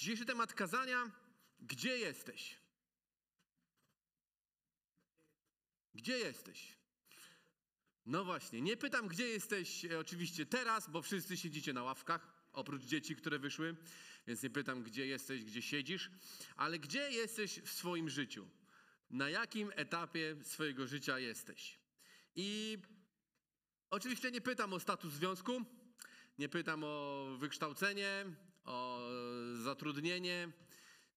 Dzisiejszy temat kazania. Gdzie jesteś? Gdzie jesteś? No właśnie, nie pytam, gdzie jesteś e, oczywiście teraz, bo wszyscy siedzicie na ławkach, oprócz dzieci, które wyszły, więc nie pytam, gdzie jesteś, gdzie siedzisz, ale gdzie jesteś w swoim życiu? Na jakim etapie swojego życia jesteś? I oczywiście nie pytam o status związku, nie pytam o wykształcenie, o zatrudnienie,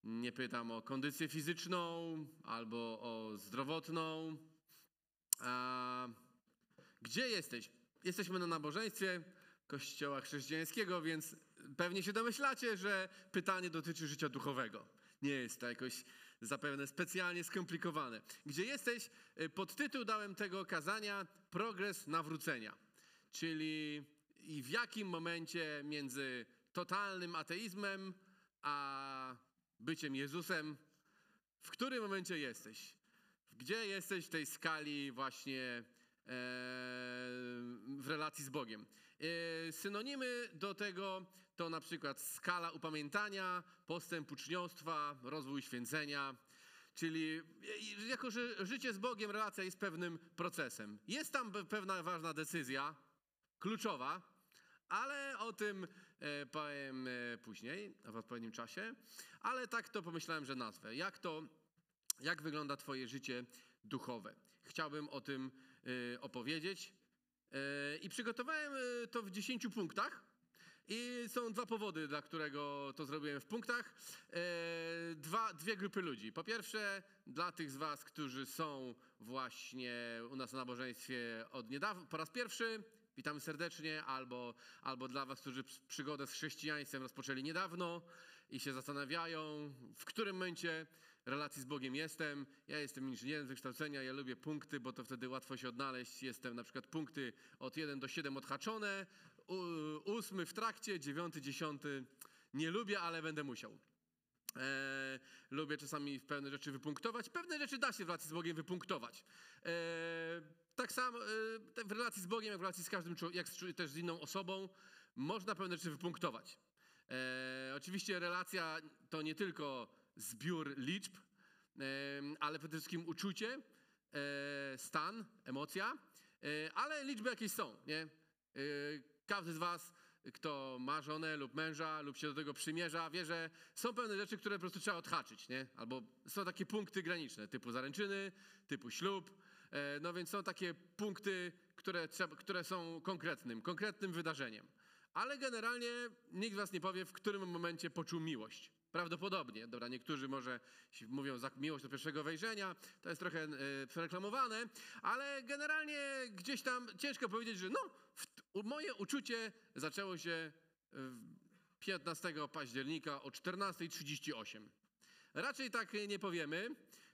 nie pytam o kondycję fizyczną albo o zdrowotną. A gdzie jesteś? Jesteśmy na nabożeństwie Kościoła Chrześcijańskiego, więc pewnie się domyślacie, że pytanie dotyczy życia duchowego. Nie jest to jakoś zapewne specjalnie skomplikowane. Gdzie jesteś? Pod tytuł dałem tego kazania Progres nawrócenia. Czyli i w jakim momencie między totalnym ateizmem a byciem Jezusem, w którym momencie jesteś? Gdzie jesteś w tej skali właśnie e, w relacji z Bogiem? E, synonimy do tego to na przykład skala upamiętania, postęp uczniostwa, rozwój święcenia. Czyli jako, że życie z Bogiem, relacja jest pewnym procesem. Jest tam pewna ważna decyzja, kluczowa, ale o tym e, powiem e, później, w odpowiednim czasie. Ale tak to pomyślałem, że nazwę. Jak to, jak wygląda Twoje życie duchowe? Chciałbym o tym e, opowiedzieć. I przygotowałem to w 10 punktach. I są dwa powody, dla którego to zrobiłem w punktach. Dwa, dwie grupy ludzi. Po pierwsze, dla tych z Was, którzy są właśnie u nas na nabożeństwie od niedawna, po raz pierwszy, Witamy serdecznie, albo, albo dla Was, którzy przygodę z chrześcijaństwem rozpoczęli niedawno i się zastanawiają, w którym momencie relacji z Bogiem jestem. Ja jestem inżynierem z wykształcenia, ja lubię punkty, bo to wtedy łatwo się odnaleźć. Jestem na przykład punkty od 1 do 7 odhaczone, ósmy w trakcie, dziewiąty, dziesiąty nie lubię, ale będę musiał. E, lubię czasami pewne rzeczy wypunktować. Pewne rzeczy da się w relacji z Bogiem wypunktować. E, tak samo e, w relacji z Bogiem, jak w relacji z każdym jak też z inną osobą, można pewne rzeczy wypunktować. E, oczywiście relacja to nie tylko zbiór liczb, e, ale przede wszystkim uczucie, e, stan, emocja, e, ale liczby jakieś są. Nie? Każdy z Was kto ma żonę lub męża, lub się do tego przymierza, wie, że są pewne rzeczy, które po prostu trzeba odhaczyć, nie? Albo są takie punkty graniczne, typu zaręczyny, typu ślub. E, no więc są takie punkty, które, trzeba, które są konkretnym, konkretnym wydarzeniem. Ale generalnie nikt was nie powie, w którym momencie poczuł miłość. Prawdopodobnie. Dobra, niektórzy może mówią za miłość do pierwszego wejrzenia, to jest trochę e, przereklamowane, ale generalnie gdzieś tam ciężko powiedzieć, że no, w, moje uczucie zaczęło się 15 października o 14.38. Raczej tak nie powiemy.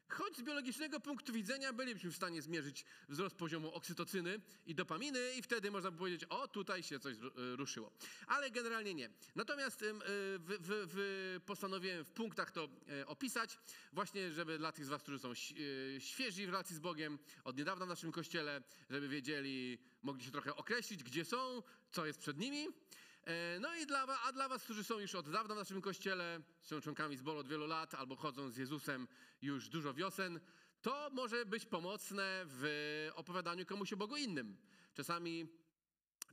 Choć z biologicznego punktu widzenia bylibyśmy w stanie zmierzyć wzrost poziomu oksytocyny i dopaminy i wtedy można by powiedzieć, o tutaj się coś e, ruszyło. Ale generalnie nie. Natomiast w, w, w postanowiłem w punktach to e, opisać, właśnie żeby dla tych z was, którzy są e, świeżi w relacji z Bogiem, od niedawna w naszym kościele, żeby wiedzieli, mogli się trochę określić, gdzie są, co jest przed nimi. E, no i dla, a dla was, którzy są już od dawna w naszym kościele, są członkami zboru od wielu lat albo chodzą z Jezusem już dużo wiosen, to może być pomocne w opowiadaniu komuś o Bogu innym. Czasami,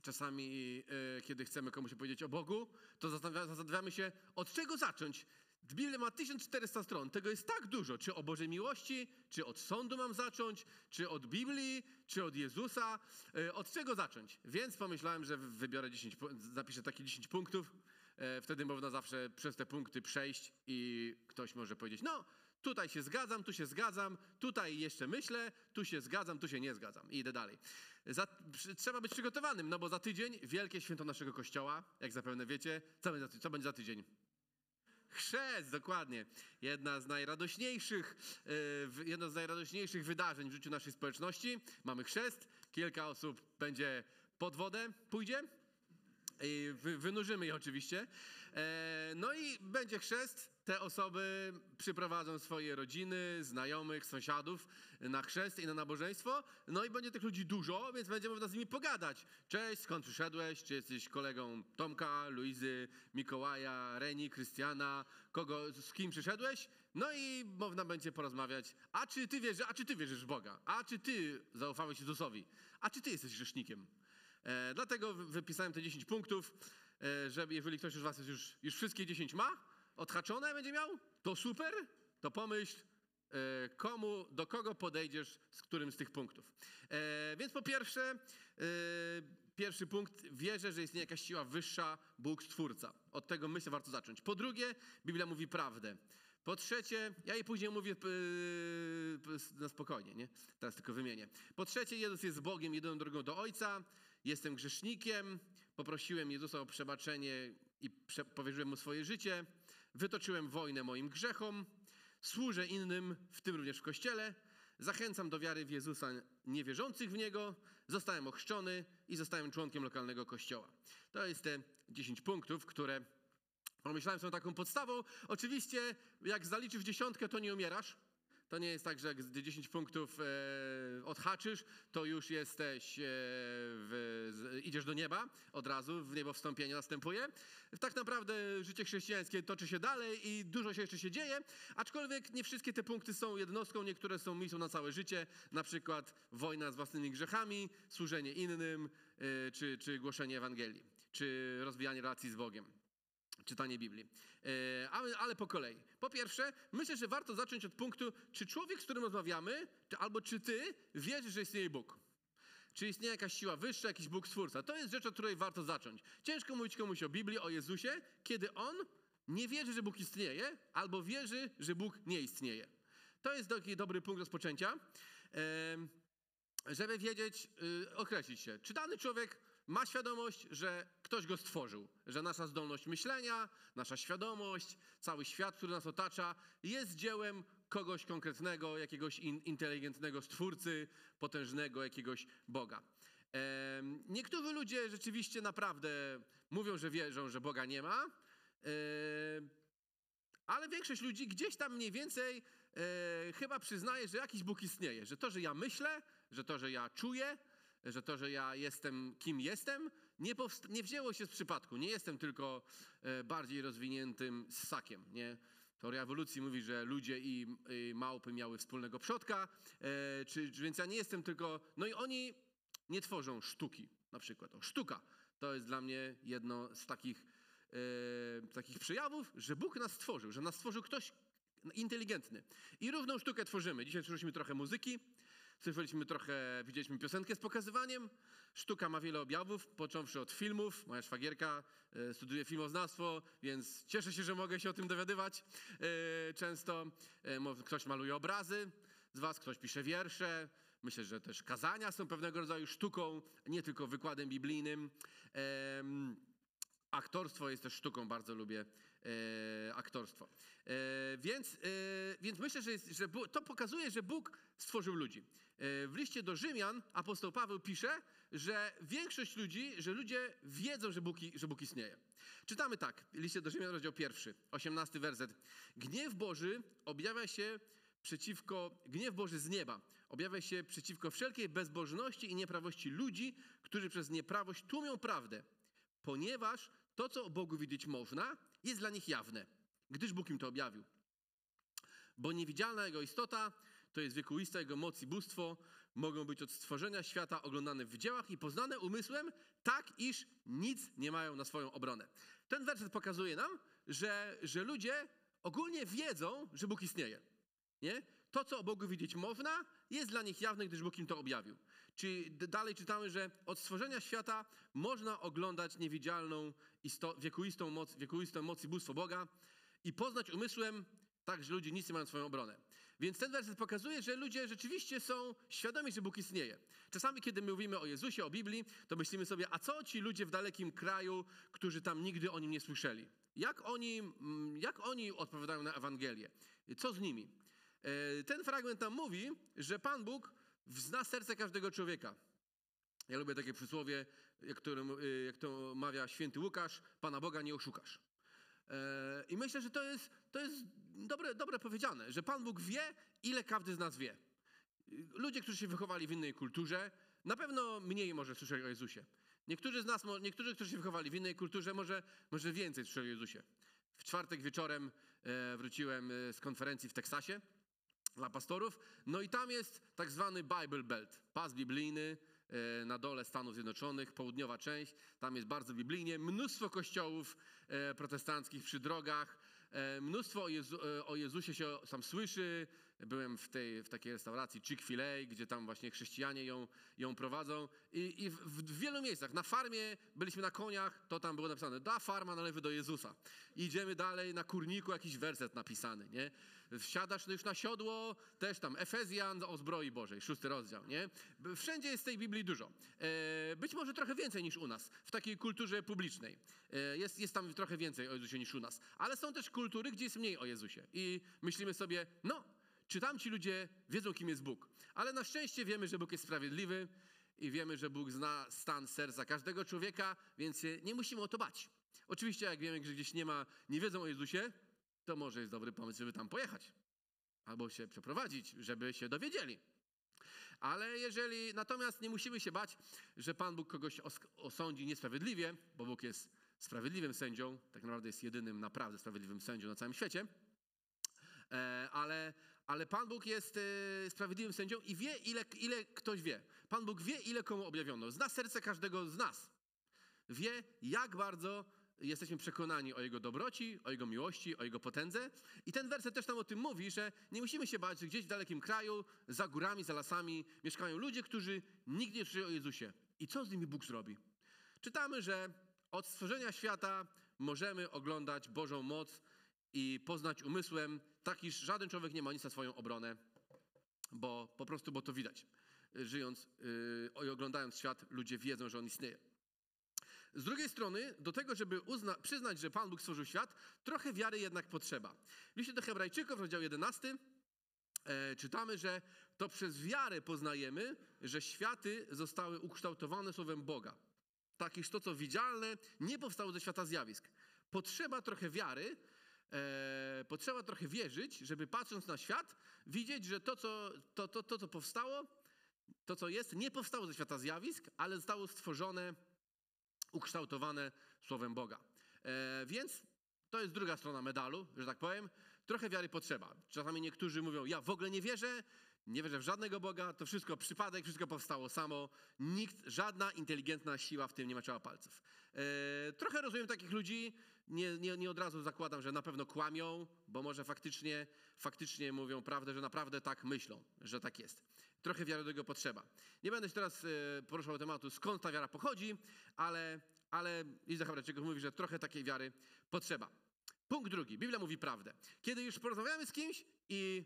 czasami e, kiedy chcemy komuś opowiedzieć o Bogu, to zastanawiamy się, od czego zacząć. Biblia ma 1400 stron, tego jest tak dużo. Czy o Bożej miłości, czy od sądu mam zacząć, czy od Biblii, czy od Jezusa. E, od czego zacząć? Więc pomyślałem, że wybiorę 10, zapiszę takie 10 punktów. E, wtedy można zawsze przez te punkty przejść i ktoś może powiedzieć, no tutaj się zgadzam, tu się zgadzam, tutaj jeszcze myślę, tu się zgadzam, tu się nie zgadzam i idę dalej. Za, trzeba być przygotowanym, no bo za tydzień wielkie święto naszego Kościoła, jak zapewne wiecie. Co będzie, co będzie za tydzień? Chrzest, dokładnie. Jedna z najradośniejszych, e, jedno z najradośniejszych wydarzeń w życiu naszej społeczności. Mamy chrzest, kilka osób będzie pod wodę, pójdzie. I wynurzymy je oczywiście. E, no i będzie chrzest. Te osoby przyprowadzą swoje rodziny, znajomych, sąsiadów na chrzest i na nabożeństwo. No i będzie tych ludzi dużo, więc będzie można z nimi pogadać. Cześć, skąd przyszedłeś? Czy jesteś kolegą Tomka, Luizy, Mikołaja, Reni, Krystiana? Kogo, z kim przyszedłeś? No i można będzie porozmawiać. A czy ty wierzysz, a czy ty wierzysz w Boga? A czy ty zaufałeś Jezusowi? A czy ty jesteś grzesznikiem? E, dlatego wy- wypisałem te 10 punktów, e, żeby jeżeli ktoś z was już, już wszystkie 10 ma, odhaczone będzie miał, to super, to pomyśl, e, komu, do kogo podejdziesz z którym z tych punktów. E, więc po pierwsze, e, pierwszy punkt, wierzę, że istnieje jakaś siła wyższa, Bóg Stwórca. Od tego myślę warto zacząć. Po drugie, Biblia mówi prawdę. Po trzecie, ja jej później mówię na spokojnie, nie? Teraz tylko wymienię. Po trzecie, Jezus jest Bogiem, jedyną drogą do Ojca. Jestem grzesznikiem. Poprosiłem Jezusa o przebaczenie i powierzyłem Mu swoje życie. Wytoczyłem wojnę moim grzechom. Służę innym, w tym również w Kościele. Zachęcam do wiary w Jezusa niewierzących w Niego. Zostałem ochrzczony i zostałem członkiem lokalnego kościoła. To jest te 10 punktów, które Pomyślałem są taką podstawą. Oczywiście, jak zaliczysz dziesiątkę, to nie umierasz. To nie jest tak, że z 10 punktów e, odhaczysz, to już jesteś, e, w, idziesz do nieba od razu, w niebo wstąpienie następuje. Tak naprawdę życie chrześcijańskie toczy się dalej i dużo się jeszcze się dzieje, aczkolwiek nie wszystkie te punkty są jednostką, niektóre są misją na całe życie, na przykład wojna z własnymi grzechami, służenie innym, e, czy, czy głoszenie Ewangelii, czy rozwijanie relacji z Bogiem czytanie Biblii. E, ale, ale po kolei. Po pierwsze, myślę, że warto zacząć od punktu, czy człowiek, z którym rozmawiamy, czy, albo czy ty wierzysz, że istnieje Bóg. Czy istnieje jakaś siła wyższa, jakiś Bóg Stwórca? To jest rzecz, od której warto zacząć. Ciężko mówić komuś o Biblii, o Jezusie, kiedy on nie wierzy, że Bóg istnieje, albo wierzy, że Bóg nie istnieje. To jest taki dobry punkt rozpoczęcia, em, żeby wiedzieć, y, określić się, czy dany człowiek ma świadomość, że ktoś go stworzył, że nasza zdolność myślenia, nasza świadomość, cały świat, który nas otacza, jest dziełem kogoś konkretnego, jakiegoś in, inteligentnego stwórcy, potężnego jakiegoś Boga. Em, niektórzy ludzie rzeczywiście naprawdę mówią, że wierzą, że Boga nie ma, em, ale większość ludzi gdzieś tam mniej więcej e, chyba przyznaje, że jakiś Bóg istnieje, że to, że ja myślę, że to, że ja czuję, że to, że ja jestem kim jestem, nie, nie wzięło się z przypadku. Nie jestem tylko e, bardziej rozwiniętym ssakiem. Nie? Teoria ewolucji mówi, że ludzie i, i małpy miały wspólnego przodka, e, czy, więc ja nie jestem tylko. No i oni nie tworzą sztuki, na przykład. O, sztuka to jest dla mnie jedno z takich, e, takich przejawów, że Bóg nas stworzył, że nas stworzył ktoś inteligentny. I równą sztukę tworzymy. Dzisiaj słyszeliśmy trochę muzyki, słyszeliśmy trochę, widzieliśmy piosenkę z pokazywaniem. Sztuka ma wiele objawów, począwszy od filmów. Moja szwagierka e, studiuje filmoznawstwo, więc cieszę się, że mogę się o tym dowiadywać e, często. E, ktoś maluje obrazy z was, ktoś pisze wiersze. Myślę, że też kazania są pewnego rodzaju sztuką, nie tylko wykładem biblijnym. Aktorstwo jest też sztuką, bardzo lubię e, aktorstwo. E, więc, e, więc myślę, że, jest, że to pokazuje, że Bóg stworzył ludzi. W liście do Rzymian apostoł Paweł pisze, że większość ludzi, że ludzie wiedzą, że Bóg, że Bóg istnieje. Czytamy tak, liście do Rzymian, rozdział pierwszy, 18 werset. Gniew Boży objawia się przeciwko, gniew Boży z nieba objawia się przeciwko wszelkiej bezbożności i nieprawości ludzi, którzy przez nieprawość tłumią prawdę ponieważ to, co o Bogu widzieć można, jest dla nich jawne, gdyż Bóg im to objawił. Bo niewidzialna Jego istota, to jest wiekuista Jego moc i bóstwo, mogą być od stworzenia świata oglądane w dziełach i poznane umysłem, tak iż nic nie mają na swoją obronę. Ten werset pokazuje nam, że, że ludzie ogólnie wiedzą, że Bóg istnieje. Nie? To, co o Bogu widzieć można, jest dla nich jawne, gdyż Bóg im to objawił. Czyli dalej czytamy, że od stworzenia świata można oglądać niewidzialną, isto, wiekuistą, moc, wiekuistą moc i bóstwo Boga i poznać umysłem tak, że ludzie nic nie mają na swoją obronę. Więc ten werset pokazuje, że ludzie rzeczywiście są świadomi, że Bóg istnieje. Czasami, kiedy my mówimy o Jezusie, o Biblii, to myślimy sobie, a co ci ludzie w dalekim kraju, którzy tam nigdy o nim nie słyszeli? Jak oni, mm, jak oni odpowiadają na Ewangelię? Co z nimi? E, Ten fragment nam mówi, że Pan Bóg zna serce każdego człowieka. Ja lubię takie przysłowie, jak, y, jak to mawia święty Łukasz, Pana Boga nie oszukasz. E, I myślę, że to jest, to jest dobre, dobre powiedziane, że Pan Bóg wie, ile każdy z nas wie. Ludzie, którzy się wychowali w innej kulturze, na pewno mniej może słyszeli o Jezusie. Niektórzy z nas, niektórzy, którzy się wychowali w innej kulturze, może, może więcej słyszeli o Jezusie. W czwartek wieczorem e, wróciłem e, z konferencji w Teksasie dla pastorów. No i tam jest tak zwany Bible Belt, pas biblijny na dole Stanów Zjednoczonych, południowa część. Tam jest bardzo biblijnie, mnóstwo kościołów e, protestanckich przy drogach, e, mnóstwo o, Jezu, e, o Jezusie się tam słyszy. Byłem w, tej, w takiej restauracji Chick-fil-A, gdzie tam właśnie chrześcijanie ją, ją prowadzą. I, i w, w wielu miejscach, na farmie byliśmy na koniach, to tam było napisane, da farma nalewy do Jezusa. Idziemy dalej, na kurniku jakiś werset napisany, nie? Wsiadasz już na siodło, też tam Efezjan o zbroi Bożej, szósty rozdział, nie? Wszędzie jest tej Biblii dużo. E, być może trochę więcej niż u nas, w takiej kulturze publicznej. E, jest, jest tam trochę więcej o Jezusie niż u nas. Ale są też kultury, gdzie jest mniej o Jezusie. I myślimy sobie, no, czy tam ci ludzie wiedzą, kim jest Bóg. Ale na szczęście wiemy, że Bóg jest sprawiedliwy i wiemy, że Bóg zna stan serca każdego człowieka, więc nie musimy o to bać. Oczywiście, jak wiemy, że gdzieś nie ma, nie wiedzą o Jezusie, to może jest dobry pomysł, żeby tam pojechać. Albo się przeprowadzić, żeby się dowiedzieli. Ale jeżeli, natomiast nie musimy się bać, że Pan Bóg kogoś os- osądzi niesprawiedliwie, bo Bóg jest sprawiedliwym sędzią, tak naprawdę jest jedynym naprawdę sprawiedliwym sędzią na całym świecie, E, ale, ale Pan Bóg jest e, sprawiedliwym sędzią i wie, ile, ile ktoś wie. Pan Bóg wie, ile komu objawiono. Zna serce każdego z nas. Wie, jak bardzo jesteśmy przekonani o Jego dobroci, o Jego miłości, o Jego potędze. I ten werset też nam o tym mówi, że nie musimy się bać, że gdzieś w dalekim kraju, za górami, za lasami mieszkają ludzie, którzy nigdy nie słyszeli o Jezusie. I co z nimi Bóg zrobi? Czytamy, że od stworzenia świata możemy oglądać Bożą moc i poznać umysłem, tak iż żaden człowiek nie ma nic na swoją obronę, bo po prostu, bo to widać. Żyjąc yy, i oglądając świat, ludzie wiedzą, że on istnieje. Z drugiej strony, do tego, żeby uzna, przyznać, że Pan Bóg stworzył świat, trochę wiary jednak potrzeba. W liście do Hebrajczyków, rozdział 11, e, czytamy, że to przez wiarę poznajemy, że światy zostały ukształtowane słowem Boga. Tak iż to, co widzialne, nie powstało ze świata zjawisk. Potrzeba trochę wiary, e, potrzeba trochę wierzyć, żeby patrząc na świat, widzieć, że to, co, to, to, to, co powstało, to, co jest, nie powstało ze świata zjawisk, ale zostało stworzone, ukształtowane słowem Boga. E, więc to jest druga strona medalu, że tak powiem. Trochę wiary potrzeba. Czasami niektórzy mówią, ja w ogóle nie wierzę, nie wierzę w żadnego Boga, to wszystko przypadek, wszystko powstało samo. Nikt, żadna inteligentna siła w tym nie maczała palców. E, trochę rozumiem takich ludzi, nie, nie, nie od razu zakładam, że na pewno kłamią, bo może faktycznie, faktycznie mówią prawdę, że naprawdę tak myślą, że tak jest. Trochę wiary do tego potrzeba. Nie będę się teraz e, poruszał tematu, skąd ta wiara pochodzi, ale, ale Liza Hebrajczyków mówi, że trochę takiej wiary potrzeba. Punkt drugi. Biblia mówi prawdę. Kiedy już porozmawiamy z kimś i,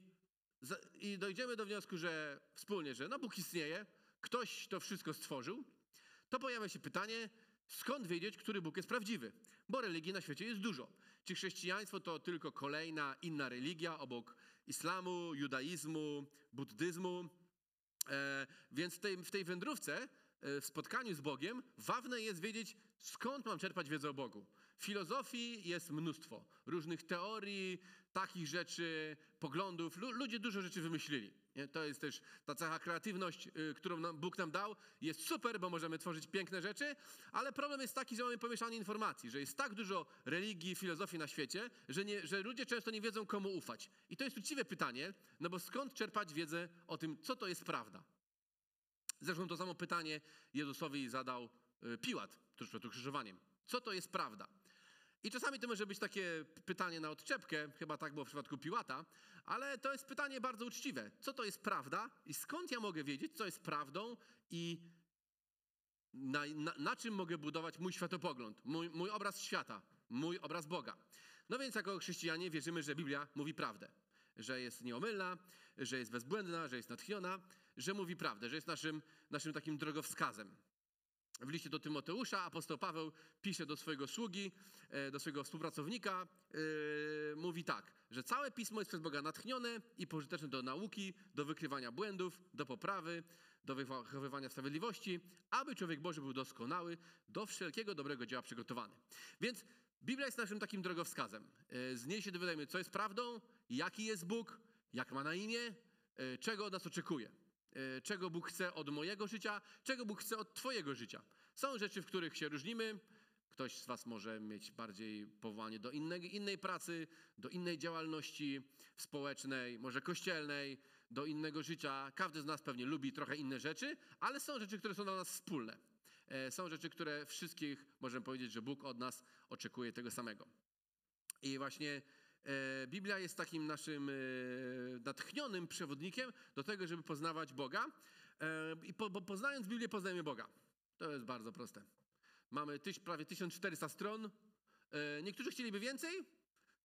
i dojdziemy do wniosku, że wspólnie, że no Bóg istnieje, ktoś to wszystko stworzył, to pojawia się pytanie, skąd wiedzieć, który Bóg jest prawdziwy? Bo religii na świecie jest dużo. Czy chrześcijaństwo to tylko kolejna inna religia obok islamu, judaizmu, buddyzmu? E, więc w tej, w tej wędrówce, e, w spotkaniu z Bogiem, ważne jest wiedzieć, skąd mam czerpać wiedzę o Bogu. Filozofii jest mnóstwo, różnych teorii, takich rzeczy, poglądów. Lu- ludzie dużo rzeczy wymyślili. Nie? To jest też ta cecha kreatywność, y, którą nam, Bóg nam dał. Jest super, bo możemy tworzyć piękne rzeczy, ale problem jest taki, że mamy pomieszanie informacji, że jest tak dużo religii, filozofii na świecie, że, nie, że ludzie często nie wiedzą, komu ufać. I to jest uczciwe pytanie, no bo skąd czerpać wiedzę o tym, co to jest prawda? Zresztą to samo pytanie Jezusowi zadał y, Piłat tuż przed ukrzyżowaniem. Co to jest prawda? I czasami to może być takie pytanie na odczepkę, chyba tak było w przypadku Piłata, ale to jest pytanie bardzo uczciwe. Co to jest prawda i skąd ja mogę wiedzieć, co jest prawdą i na, na, na czym mogę budować mój światopogląd, mój, mój obraz świata, mój obraz Boga. No więc jako chrześcijanie wierzymy, że Biblia mówi prawdę, że jest nieomylna, że jest bezbłędna, że jest natchniona, że mówi prawdę, że jest naszym, naszym takim drogowskazem. W liście do Tymoteusza apostoł Paweł pisze do swojego sługi, e, do swojego współpracownika, e, mówi tak, że całe pismo jest przez Boga natchnione i pożyteczne do nauki, do wykrywania błędów, do poprawy, do wychowywania sprawiedliwości, aby człowiek Boży był doskonały, do wszelkiego dobrego dzieła przygotowany. Więc Biblia jest naszym takim drogowskazem. E, Z niej się dowiadujemy, co jest prawdą, jaki jest Bóg, jak ma na imię, czego od nas oczekuje, czego Bóg chce od mojego życia, czego Bóg chce od Twojego życia. Są rzeczy, w których się różnimy. Ktoś z Was może mieć bardziej powołanie do innej, innej pracy, do innej działalności społecznej, może kościelnej, do innego życia. Każdy z nas pewnie lubi trochę inne rzeczy, ale są rzeczy, które są dla nas wspólne. E, Są rzeczy, które wszystkich możemy powiedzieć, że Bóg od nas oczekuje tego samego. I właśnie Biblia jest takim naszym e, natchnionym przewodnikiem do tego, żeby poznawać Boga. E, I po, bo poznając Biblię, poznajemy Boga. To jest bardzo proste. Mamy tyś, prawie 1400 stron. E, niektórzy chcieliby więcej,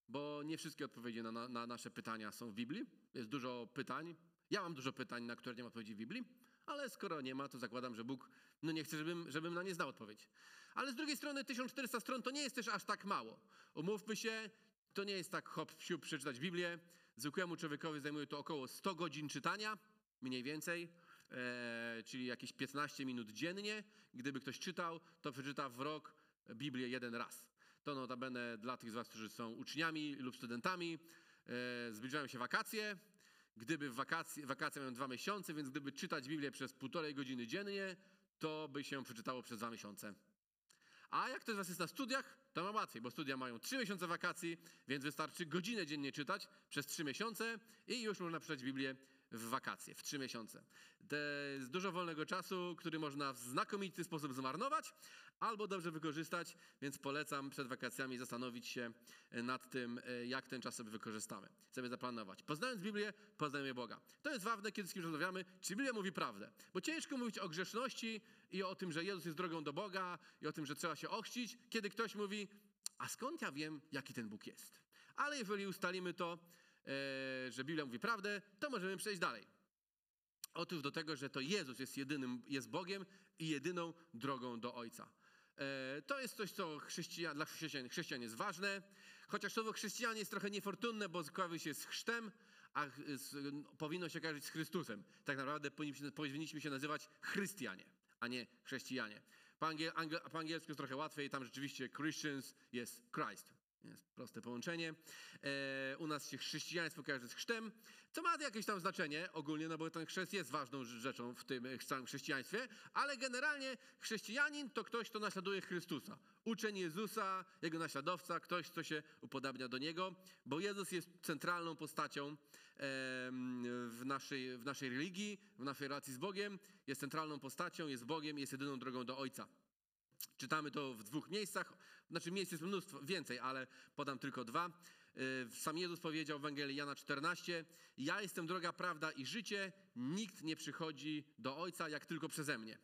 bo nie wszystkie odpowiedzi na, na, na nasze pytania są w Biblii. Jest dużo pytań. Ja mam dużo pytań, na które nie ma odpowiedzi w Biblii, ale skoro nie ma, to zakładam, że Bóg no nie chce, żebym, żebym na nie znał odpowiedź. Ale z drugiej strony 1400 stron to nie jest też aż tak mało. Umówmy się, to nie jest tak hop siup przeczytać Biblię. Zwykłemu człowiekowi zajmuje to około 100 godzin czytania, mniej więcej, e, czyli jakieś 15 minut dziennie. Gdyby ktoś czytał, to przeczyta w rok Biblię jeden raz. To notabene dla tych z was, którzy są uczniami lub studentami, e, zbliżają się wakacje. Gdyby wakacje, wakacje mają dwa miesiące, więc gdyby czytać Biblię przez półtorej godziny dziennie, to by się przeczytało przez dwa miesiące. A jak ktoś z Was jest na studiach, to ma łatwiej, bo studia mają 3 miesiące wakacji, więc wystarczy godzinę dziennie czytać przez 3 miesiące i już można przeczytać Biblię w wakacje, w 3 miesiące. Jest dużo wolnego czasu, który można w znakomity sposób zmarnować albo dobrze wykorzystać, więc polecam przed wakacjami zastanowić się nad tym, e, jak ten czas sobie wykorzystamy, sobie zaplanować. Poznając Biblię, poznajemy Boga. To jest ważne, kiedy z kimś rozmawiamy, czy Biblia mówi prawdę. Bo ciężko mówić o grzeszności i o tym, że Jezus jest drogą do Boga i o tym, że trzeba się ochrzcić, kiedy ktoś mówi, a skąd ja wiem, jaki ten Bóg jest? Ale jeżeli ustalimy to, że Biblia mówi prawdę, to możemy przejść dalej. Otóż do tego, że to Jezus jest jedynym, jest Bogiem i jedyną drogą do Ojca. E, To jest coś, co dla chrześcijan, chrześcijan jest ważne, chociaż słowo chrześcijan jest trochę niefortunne, bo kojarzy się z chrztem, a z, powinno się kojarzyć z Chrystusem. Tak naprawdę powinniśmy, powinniśmy się nazywać chrystianie, a nie chrześcijanie. Po, angiel, angiel, po angielsku jest trochę łatwiej, tam rzeczywiście Christians jest Christ. Jest proste połączenie. E, u nas się chrześcijaństwo kojarzy z chrztem, co ma jakieś tam znaczenie ogólnie, no bo ten chrzest jest ważną rz- rzeczą w tym e, całym chrześcijaństwie, ale generalnie chrześcijanin to ktoś, kto naśladuje Chrystusa. Uczeń Jezusa, jego naśladowca, ktoś, kto się upodabnia do niego, bo Jezus jest centralną postacią em, w naszej, w naszej religii, w naszej relacji z Bogiem, jest centralną postacią, jest Bogiem, jest jedyną drogą do Ojca. Czytamy to w dwóch miejscach, znaczy miejsc jest mnóstwo, więcej, ale podam tylko dwa. Yy, Sam Jezus powiedział w Ewangelii Jana 14, ja jestem droga, prawda i życie, nikt nie przychodzi do Ojca jak tylko przeze mnie.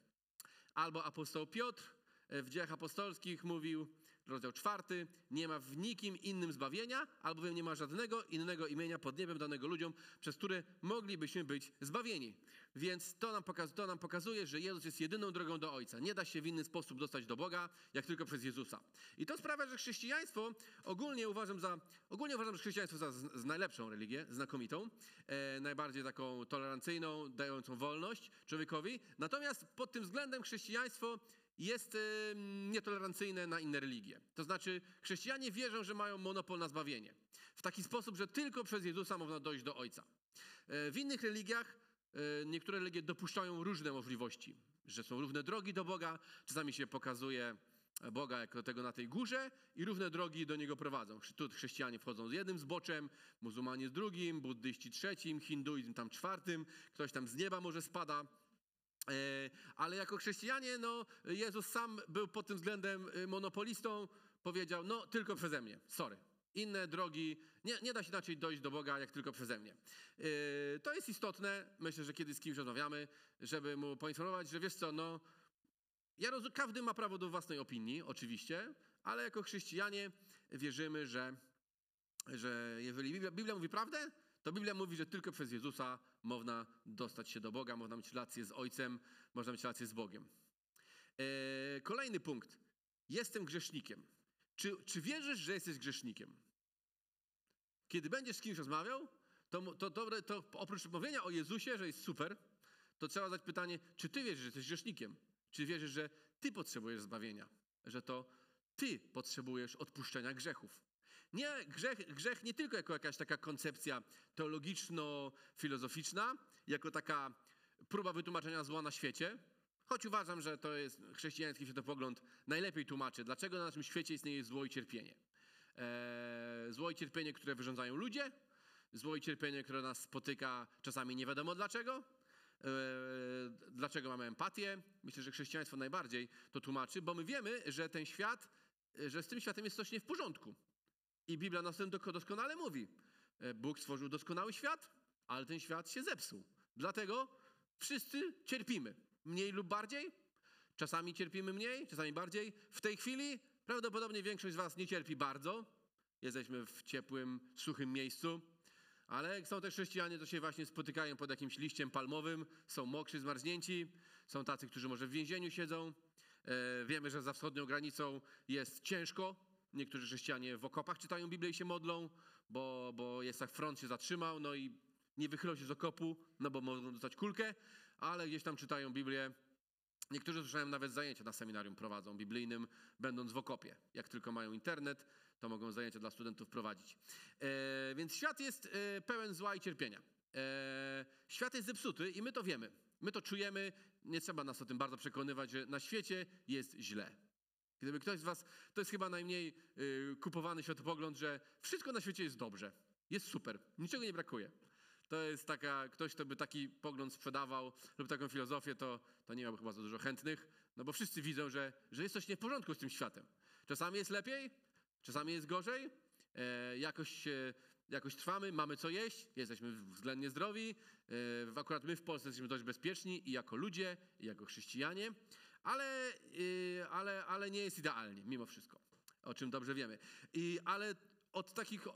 Albo apostoł Piotr e, w dziejach apostolskich mówił, rozdział czwarty, nie ma w nikim innym zbawienia, albowiem nie ma żadnego innego imienia pod niebem danego ludziom, przez które moglibyśmy być zbawieni. Więc to nam, pokaz, to nam pokazuje, że Jezus jest jedyną drogą do Ojca. Nie da się w inny sposób dostać do Boga, jak tylko przez Jezusa. I to sprawia, że chrześcijaństwo ogólnie uważam za, ogólnie uważam, że chrześcijaństwo za z, z najlepszą religię, znakomitą, e, najbardziej taką tolerancyjną, dającą wolność człowiekowi. Natomiast pod tym względem chrześcijaństwo jest e, nietolerancyjne na inne religie. To znaczy, chrześcijanie wierzą, że mają monopol na zbawienie. W taki sposób, że tylko przez Jezusa można dojść do Ojca. E, W innych religiach e, niektóre religie dopuszczają różne możliwości, że są równe drogi do Boga, czasami się pokazuje Boga jako tego na tej górze i równe drogi do Niego prowadzą. Tu chrześcijanie wchodzą z jednym zboczem, muzułmanie z drugim, buddyści trzecim, hinduizm tam czwartym, ktoś tam z nieba może spada. E, Ale jako chrześcijanie, no, Jezus sam był pod tym względem y, monopolistą, powiedział, no tylko przeze mnie, sorry. Inne drogi, nie, nie da się inaczej dojść do Boga, jak tylko przeze mnie. E, To jest istotne, myślę, że kiedy z kimś rozmawiamy, żeby mu poinformować, że wiesz co, no, ja rozum, każdy ma prawo do własnej opinii, oczywiście, ale jako chrześcijanie wierzymy, że, że jeżeli Biblia, Biblia mówi prawdę, to Biblia mówi, że tylko przez Jezusa można dostać się do Boga, można mieć relację z Ojcem, można mieć relację z Bogiem. E, kolejny punkt. Jestem grzesznikiem. Czy, czy wierzysz, że jesteś grzesznikiem? Kiedy będziesz z kimś rozmawiał, to, to, dobre, to oprócz mówienia o Jezusie, że jest super, to trzeba zadać pytanie, czy ty wierzysz, że jesteś grzesznikiem? Czy wierzysz, że ty potrzebujesz zbawienia? Że to ty potrzebujesz odpuszczenia grzechów. Nie, grzech, grzech nie tylko jako jakaś taka koncepcja teologiczno-filozoficzna, jako taka próba wytłumaczenia zła na świecie, choć uważam, że to jest chrześcijański światopogląd najlepiej tłumaczy, dlaczego na naszym świecie istnieje zło i cierpienie. Eee, zło i cierpienie, które wyrządzają ludzie, zło i cierpienie, które nas spotyka czasami nie wiadomo dlaczego, eee, dlaczego mamy empatię. Myślę, że chrześcijaństwo najbardziej to tłumaczy, bo my wiemy, że ten świat, że z tym światem jest coś nie w porządku. I Biblia nas tym doskonale mówi. E, Bóg stworzył doskonały świat, ale ten świat się zepsuł. Dlatego wszyscy cierpimy. Mniej lub bardziej. Czasami cierpimy mniej, czasami bardziej. W tej chwili prawdopodobnie większość z Was nie cierpi bardzo. Jesteśmy w ciepłym, suchym miejscu. Ale są też chrześcijanie, co się właśnie spotykają pod jakimś liściem palmowym, są mokrzy, zmarznięci, są tacy, którzy może w więzieniu siedzą. E, wiemy, że za wschodnią granicą jest ciężko, Niektórzy chrześcijanie w okopach czytają Biblię i się modlą, bo, bo jest tak, front się zatrzymał, no i nie wychylą się z okopu, no bo mogą dostać kulkę, ale gdzieś tam czytają Biblię. Niektórzy słyszałem nawet zajęcia na seminarium prowadzą biblijnym, będąc w okopie. Jak tylko mają internet, to mogą zajęcia dla studentów prowadzić. E, więc świat jest e, pełen zła i cierpienia. E, świat jest zepsuty i my to wiemy. My to czujemy, nie trzeba nas o tym bardzo przekonywać, że na świecie jest źle. Gdyby ktoś z Was, to jest chyba najmniej y, kupowany światopogląd, że wszystko na świecie jest dobrze, jest super, niczego nie brakuje. To jest taka, ktoś, kto by taki pogląd sprzedawał lub taką filozofię, to, to nie miałby chyba za dużo chętnych, no bo wszyscy widzą, że, że jest coś nie w porządku z tym światem. Czasami jest lepiej, czasami jest gorzej, e, jakoś, e, jakoś trwamy, mamy co jeść, jesteśmy względnie zdrowi, e, akurat my w Polsce jesteśmy dość bezpieczni i jako ludzie, i jako chrześcijanie, ale, yy, ale, ale nie jest idealnie, mimo wszystko, o czym dobrze wiemy. I, ale od takich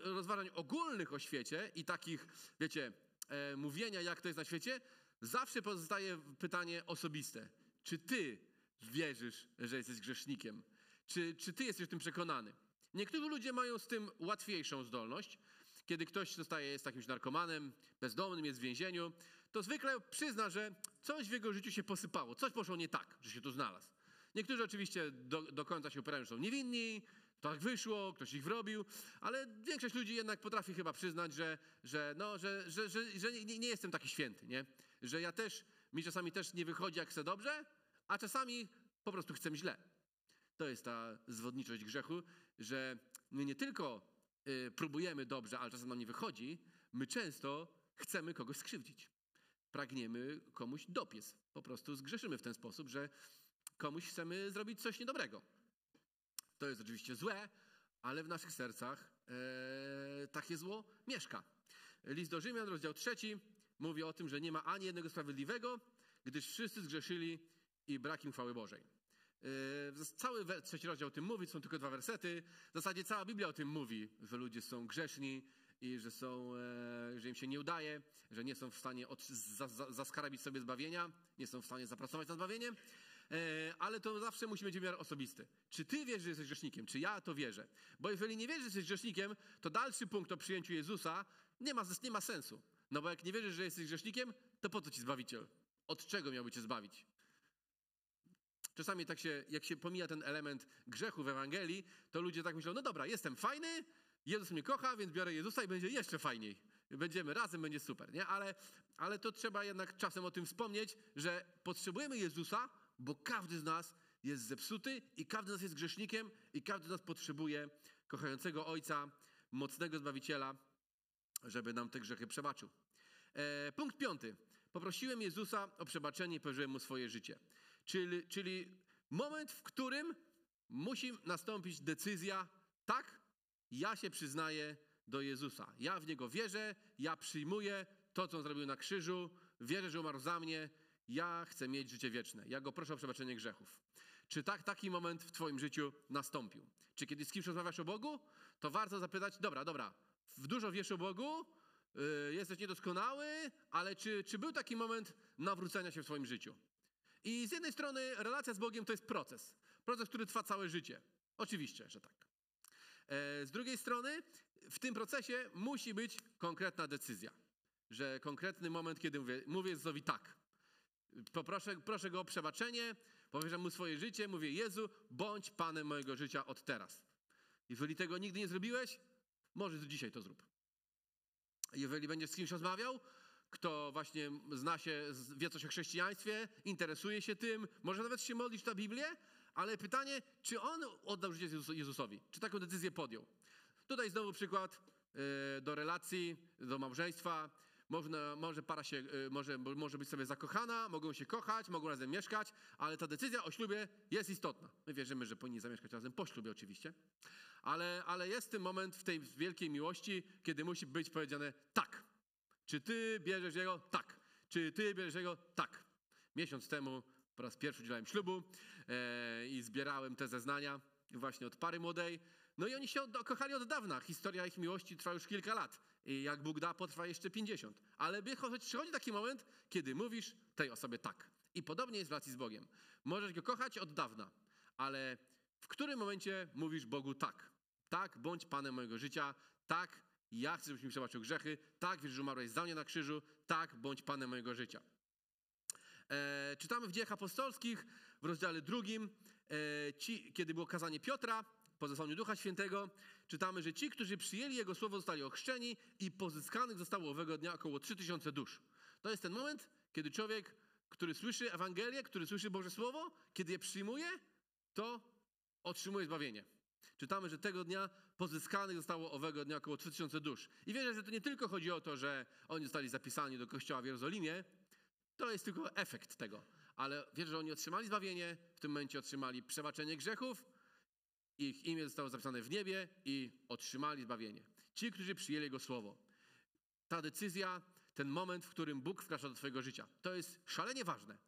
rozważań ogólnych o świecie i takich, wiecie, e, mówienia, jak to jest na świecie, zawsze pozostaje pytanie osobiste. Czy ty wierzysz, że jesteś grzesznikiem? Czy, czy ty jesteś tym przekonany? Niektórzy ludzie mają z tym łatwiejszą zdolność. Kiedy ktoś zostaje, jest jakimś narkomanem, bezdomnym, jest w więzieniu, to zwykle przyzna, że coś w jego życiu się posypało, coś poszło nie tak, że się tu znalazł. Niektórzy oczywiście do, do końca się upierają, że są niewinni, tak wyszło, ktoś ich wrobił, ale większość ludzi jednak potrafi chyba przyznać, że, że, no, że, że, że, że nie, nie, jestem taki święty, nie? że ja też, mi czasami też nie wychodzi jak chcę dobrze, a czasami po prostu chcę źle. To jest ta zwodniczość grzechu, że my nie tylko y, próbujemy dobrze, ale czasem nam nie wychodzi, my często chcemy kogoś skrzywdzić pragniemy komuś dopiec. Po prostu zgrzeszymy w ten sposób, że komuś chcemy zrobić coś niedobrego. To jest oczywiście złe, ale w naszych sercach e, takie zło mieszka. List do Rzymian, rozdział trzeci, mówi o tym, że nie ma ani jednego sprawiedliwego, gdyż wszyscy zgrzeszyli i brak im chwały Bożej. E, cały trzeci rozdział o tym mówi, są tylko dwa wersety. W zasadzie cała Biblia o tym mówi, że ludzie są grzeszni, i że, są, e, że im się nie udaje, że nie są w stanie od, za, za, zaskarabić sobie zbawienia, nie są w stanie zapracować na zbawienie, e, ale to zawsze musi być wymiar osobisty. Czy ty wiesz, że jesteś grzesznikiem? Czy ja to wierzę? Bo jeżeli nie wierzysz, że jesteś grzesznikiem, to dalszy punkt o przyjęciu Jezusa nie ma, nie ma sensu. No bo jak nie wierzysz, że jesteś grzesznikiem, to po co ci Zbawiciel? Od czego miałby cię zbawić? Czasami tak się, jak się pomija ten element grzechu w Ewangelii, to ludzie tak myślą, no dobra, jestem fajny, Jezus mnie kocha, więc biorę Jezusa i będzie jeszcze fajniej. Będziemy razem, będzie super, nie? Ale, ale to trzeba jednak czasem o tym wspomnieć, że potrzebujemy Jezusa, bo każdy z nas jest zepsuty i każdy z nas jest grzesznikiem i każdy z nas potrzebuje kochającego Ojca, mocnego Zbawiciela, żeby nam te grzechy przebaczył. E, punkt piąty. Poprosiłem Jezusa o przebaczenie i powierzyłem Mu swoje życie. Czyli, czyli moment, w którym musi nastąpić decyzja, tak, ja się przyznaję do Jezusa. Ja w Niego wierzę, ja przyjmuję to, co On zrobił na krzyżu, wierzę, że umarł za mnie, ja chcę mieć życie wieczne. Ja Go proszę o przebaczenie grzechów. Czy tak, taki moment w Twoim życiu nastąpił? Czy kiedy z kimś rozmawiasz o Bogu, to warto zapytać, dobra, dobra, w dużo wiesz o Bogu, yy, jesteś niedoskonały, ale czy, czy był taki moment nawrócenia się w Twoim życiu? I z jednej strony relacja z Bogiem to jest proces. Proces, który trwa całe życie. Oczywiście, że tak. E, z drugiej strony, w tym procesie musi być konkretna decyzja, że konkretny moment, kiedy mówię, mówię Jezusowi tak. Poproszę proszę go o przebaczenie, Powierzam mu swoje życie, mówię, Jezu, bądź Panem mojego życia od teraz. Jeżeli tego nigdy nie zrobiłeś, może dzisiaj to zrób. Jeżeli będziesz z kimś rozmawiał, kto właśnie zna się, wie coś o chrześcijaństwie, interesuje się tym, może nawet się modlić na Biblię, ale pytanie, czy on oddał życie Jezus- Jezusowi? Czy taką decyzję podjął? Tutaj znowu przykład e, do relacji, do małżeństwa. Można, może para się, e, może, może być sobie zakochana, mogą się kochać, mogą razem mieszkać, ale ta decyzja o ślubie jest istotna. My wierzymy, że powinni zamieszkać razem po ślubie oczywiście, ale, ale jest ten moment w tej wielkiej miłości, kiedy musi być powiedziane tak. Czy ty bierzesz jego? Tak. Czy ty bierzesz jego? Tak. Miesiąc temu po raz pierwszy udzielałem ślubu e, i zbierałem te zeznania właśnie od pary młodej. No i oni się od, kochali od dawna. Historia ich miłości trwa już kilka lat. I jak Bóg da, potrwa jeszcze 50. Ale przychodzi taki moment, kiedy mówisz tej osobie tak. I podobnie jest w relacji z Bogiem. Możesz go kochać od dawna, ale w którym momencie mówisz Bogu tak? Tak, bądź Panem mojego życia. Tak, ja chcę, żebyś mi przebaczył grzechy. Tak, wierzysz, że umarłeś za mnie na krzyżu. Tak, bądź Panem mojego życia. E, czytamy w dziejach apostolskich w rozdziale drugim, e, ci, kiedy było kazanie Piotra po zesłaniu Ducha Świętego, czytamy, że ci, którzy przyjęli Jego słowo, zostali ochrzczeni i pozyskanych zostało owego dnia około 3000 dusz. To jest ten moment, kiedy człowiek, który słyszy Ewangelię, który słyszy Boże Słowo, kiedy je przyjmuje, to otrzymuje zbawienie. Czytamy, że tego dnia pozyskanych zostało owego dnia około 3000 dusz. I wierzę, że to nie tylko chodzi o to, że oni zostali zapisani do kościoła w Jerozolimie, to jest tylko efekt tego. Ale wierzę, że oni otrzymali zbawienie, w tym momencie otrzymali przebaczenie grzechów, ich imię zostało zapisane w niebie i otrzymali zbawienie. Ci, którzy przyjęli Jego słowo. Ta decyzja, ten moment, w którym Bóg wkracza do Twojego życia, to jest szalenie ważne.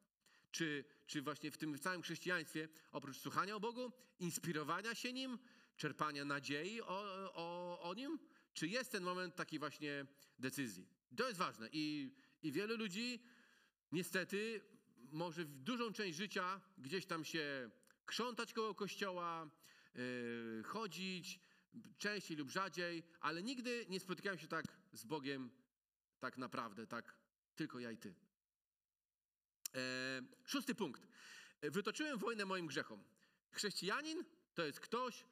Czy, czy właśnie w tym całym chrześcijaństwie, oprócz słuchania o Bogu, inspirowania się Nim, czerpania nadziei o, o, o Nim, czy jest ten moment takiej właśnie decyzji? To jest ważne i, i wielu ludzi niestety może w dużą część życia gdzieś tam się krzątać koło kościoła, yy, chodzić częściej lub rzadziej, ale nigdy nie spotykają się tak z Bogiem tak naprawdę, tak tylko ja i ty. E, szósty punkt. Wytoczyłem wojnę moim grzechom. Chrześcijanin to jest ktoś,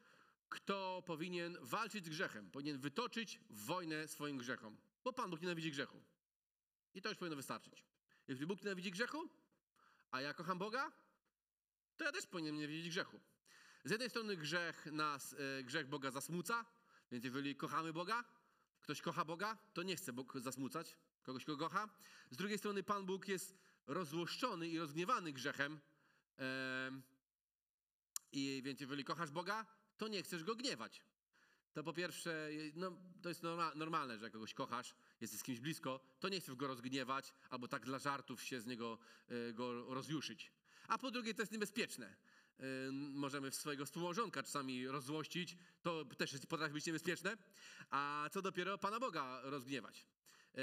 kto powinien walczyć z grzechem, powinien wytoczyć wojnę swoim grzechom, bo Pan Bóg nienawidzi grzechu. I to już powinno wystarczyć. Jeżeli Bóg nienawidzi grzechu, a ja kocham Boga, to ja też powinienem nienawidzić grzechu. Z jednej strony grzech nas, e, grzech Boga zasmuca, więc jeżeli kochamy Boga, ktoś kocha Boga, to nie chce Bóg zasmucać kogoś, kogo kocha. Z drugiej strony Pan Bóg jest rozłoszczony i rozgniewany grzechem. em, I więc jeżeli kochasz Boga, to nie chcesz go gniewać. To po pierwsze, no, to jest norma, normalne, że jak kogoś kochasz, jesteś z kimś blisko, to nie chcesz go rozgniewać albo tak dla żartów się z niego e, go rozjuszyć. A po drugie, to jest niebezpieczne. E, Możemy swojego współmałżonka czasami rozzłościć, to też jest, potrafi być niebezpieczne. A co dopiero Pana Boga rozgniewać. E,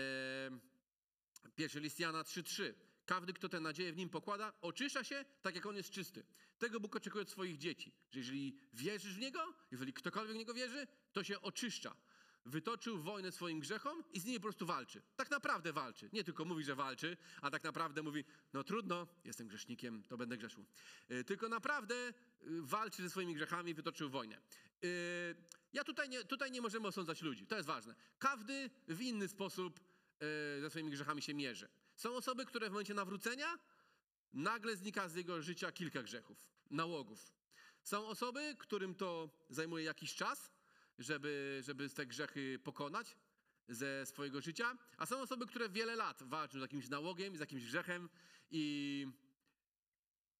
Pierwszy list Jana 3,3. Każdy, kto tę nadzieję w nim pokłada, oczyszcza się tak, jak on jest czysty. Tego Bóg oczekuje od swoich dzieci. Że jeżeli wierzysz w Niego, jeżeli ktokolwiek w Niego wierzy, to się oczyszcza. Wytoczył wojnę swoim grzechom i z nimi po prostu walczy. Tak naprawdę walczy. Nie tylko mówi, że walczy, a tak naprawdę mówi, no trudno, jestem grzesznikiem, to będę grzeszył. Yy, Tylko naprawdę yy, walczy ze swoimi grzechami, wytoczył wojnę. Yy, Ja tutaj nie, tutaj nie możemy osądzać ludzi, to jest ważne. Każdy w inny sposób ze swoimi grzechami się mierzy. Są osoby, które w momencie nawrócenia nagle znika z jego życia kilka grzechów, nałogów. Są osoby, którym to zajmuje jakiś czas, żeby, żeby te grzechy pokonać ze swojego życia, a są osoby, które wiele lat walczą z jakimś nałogiem, z jakimś grzechem i,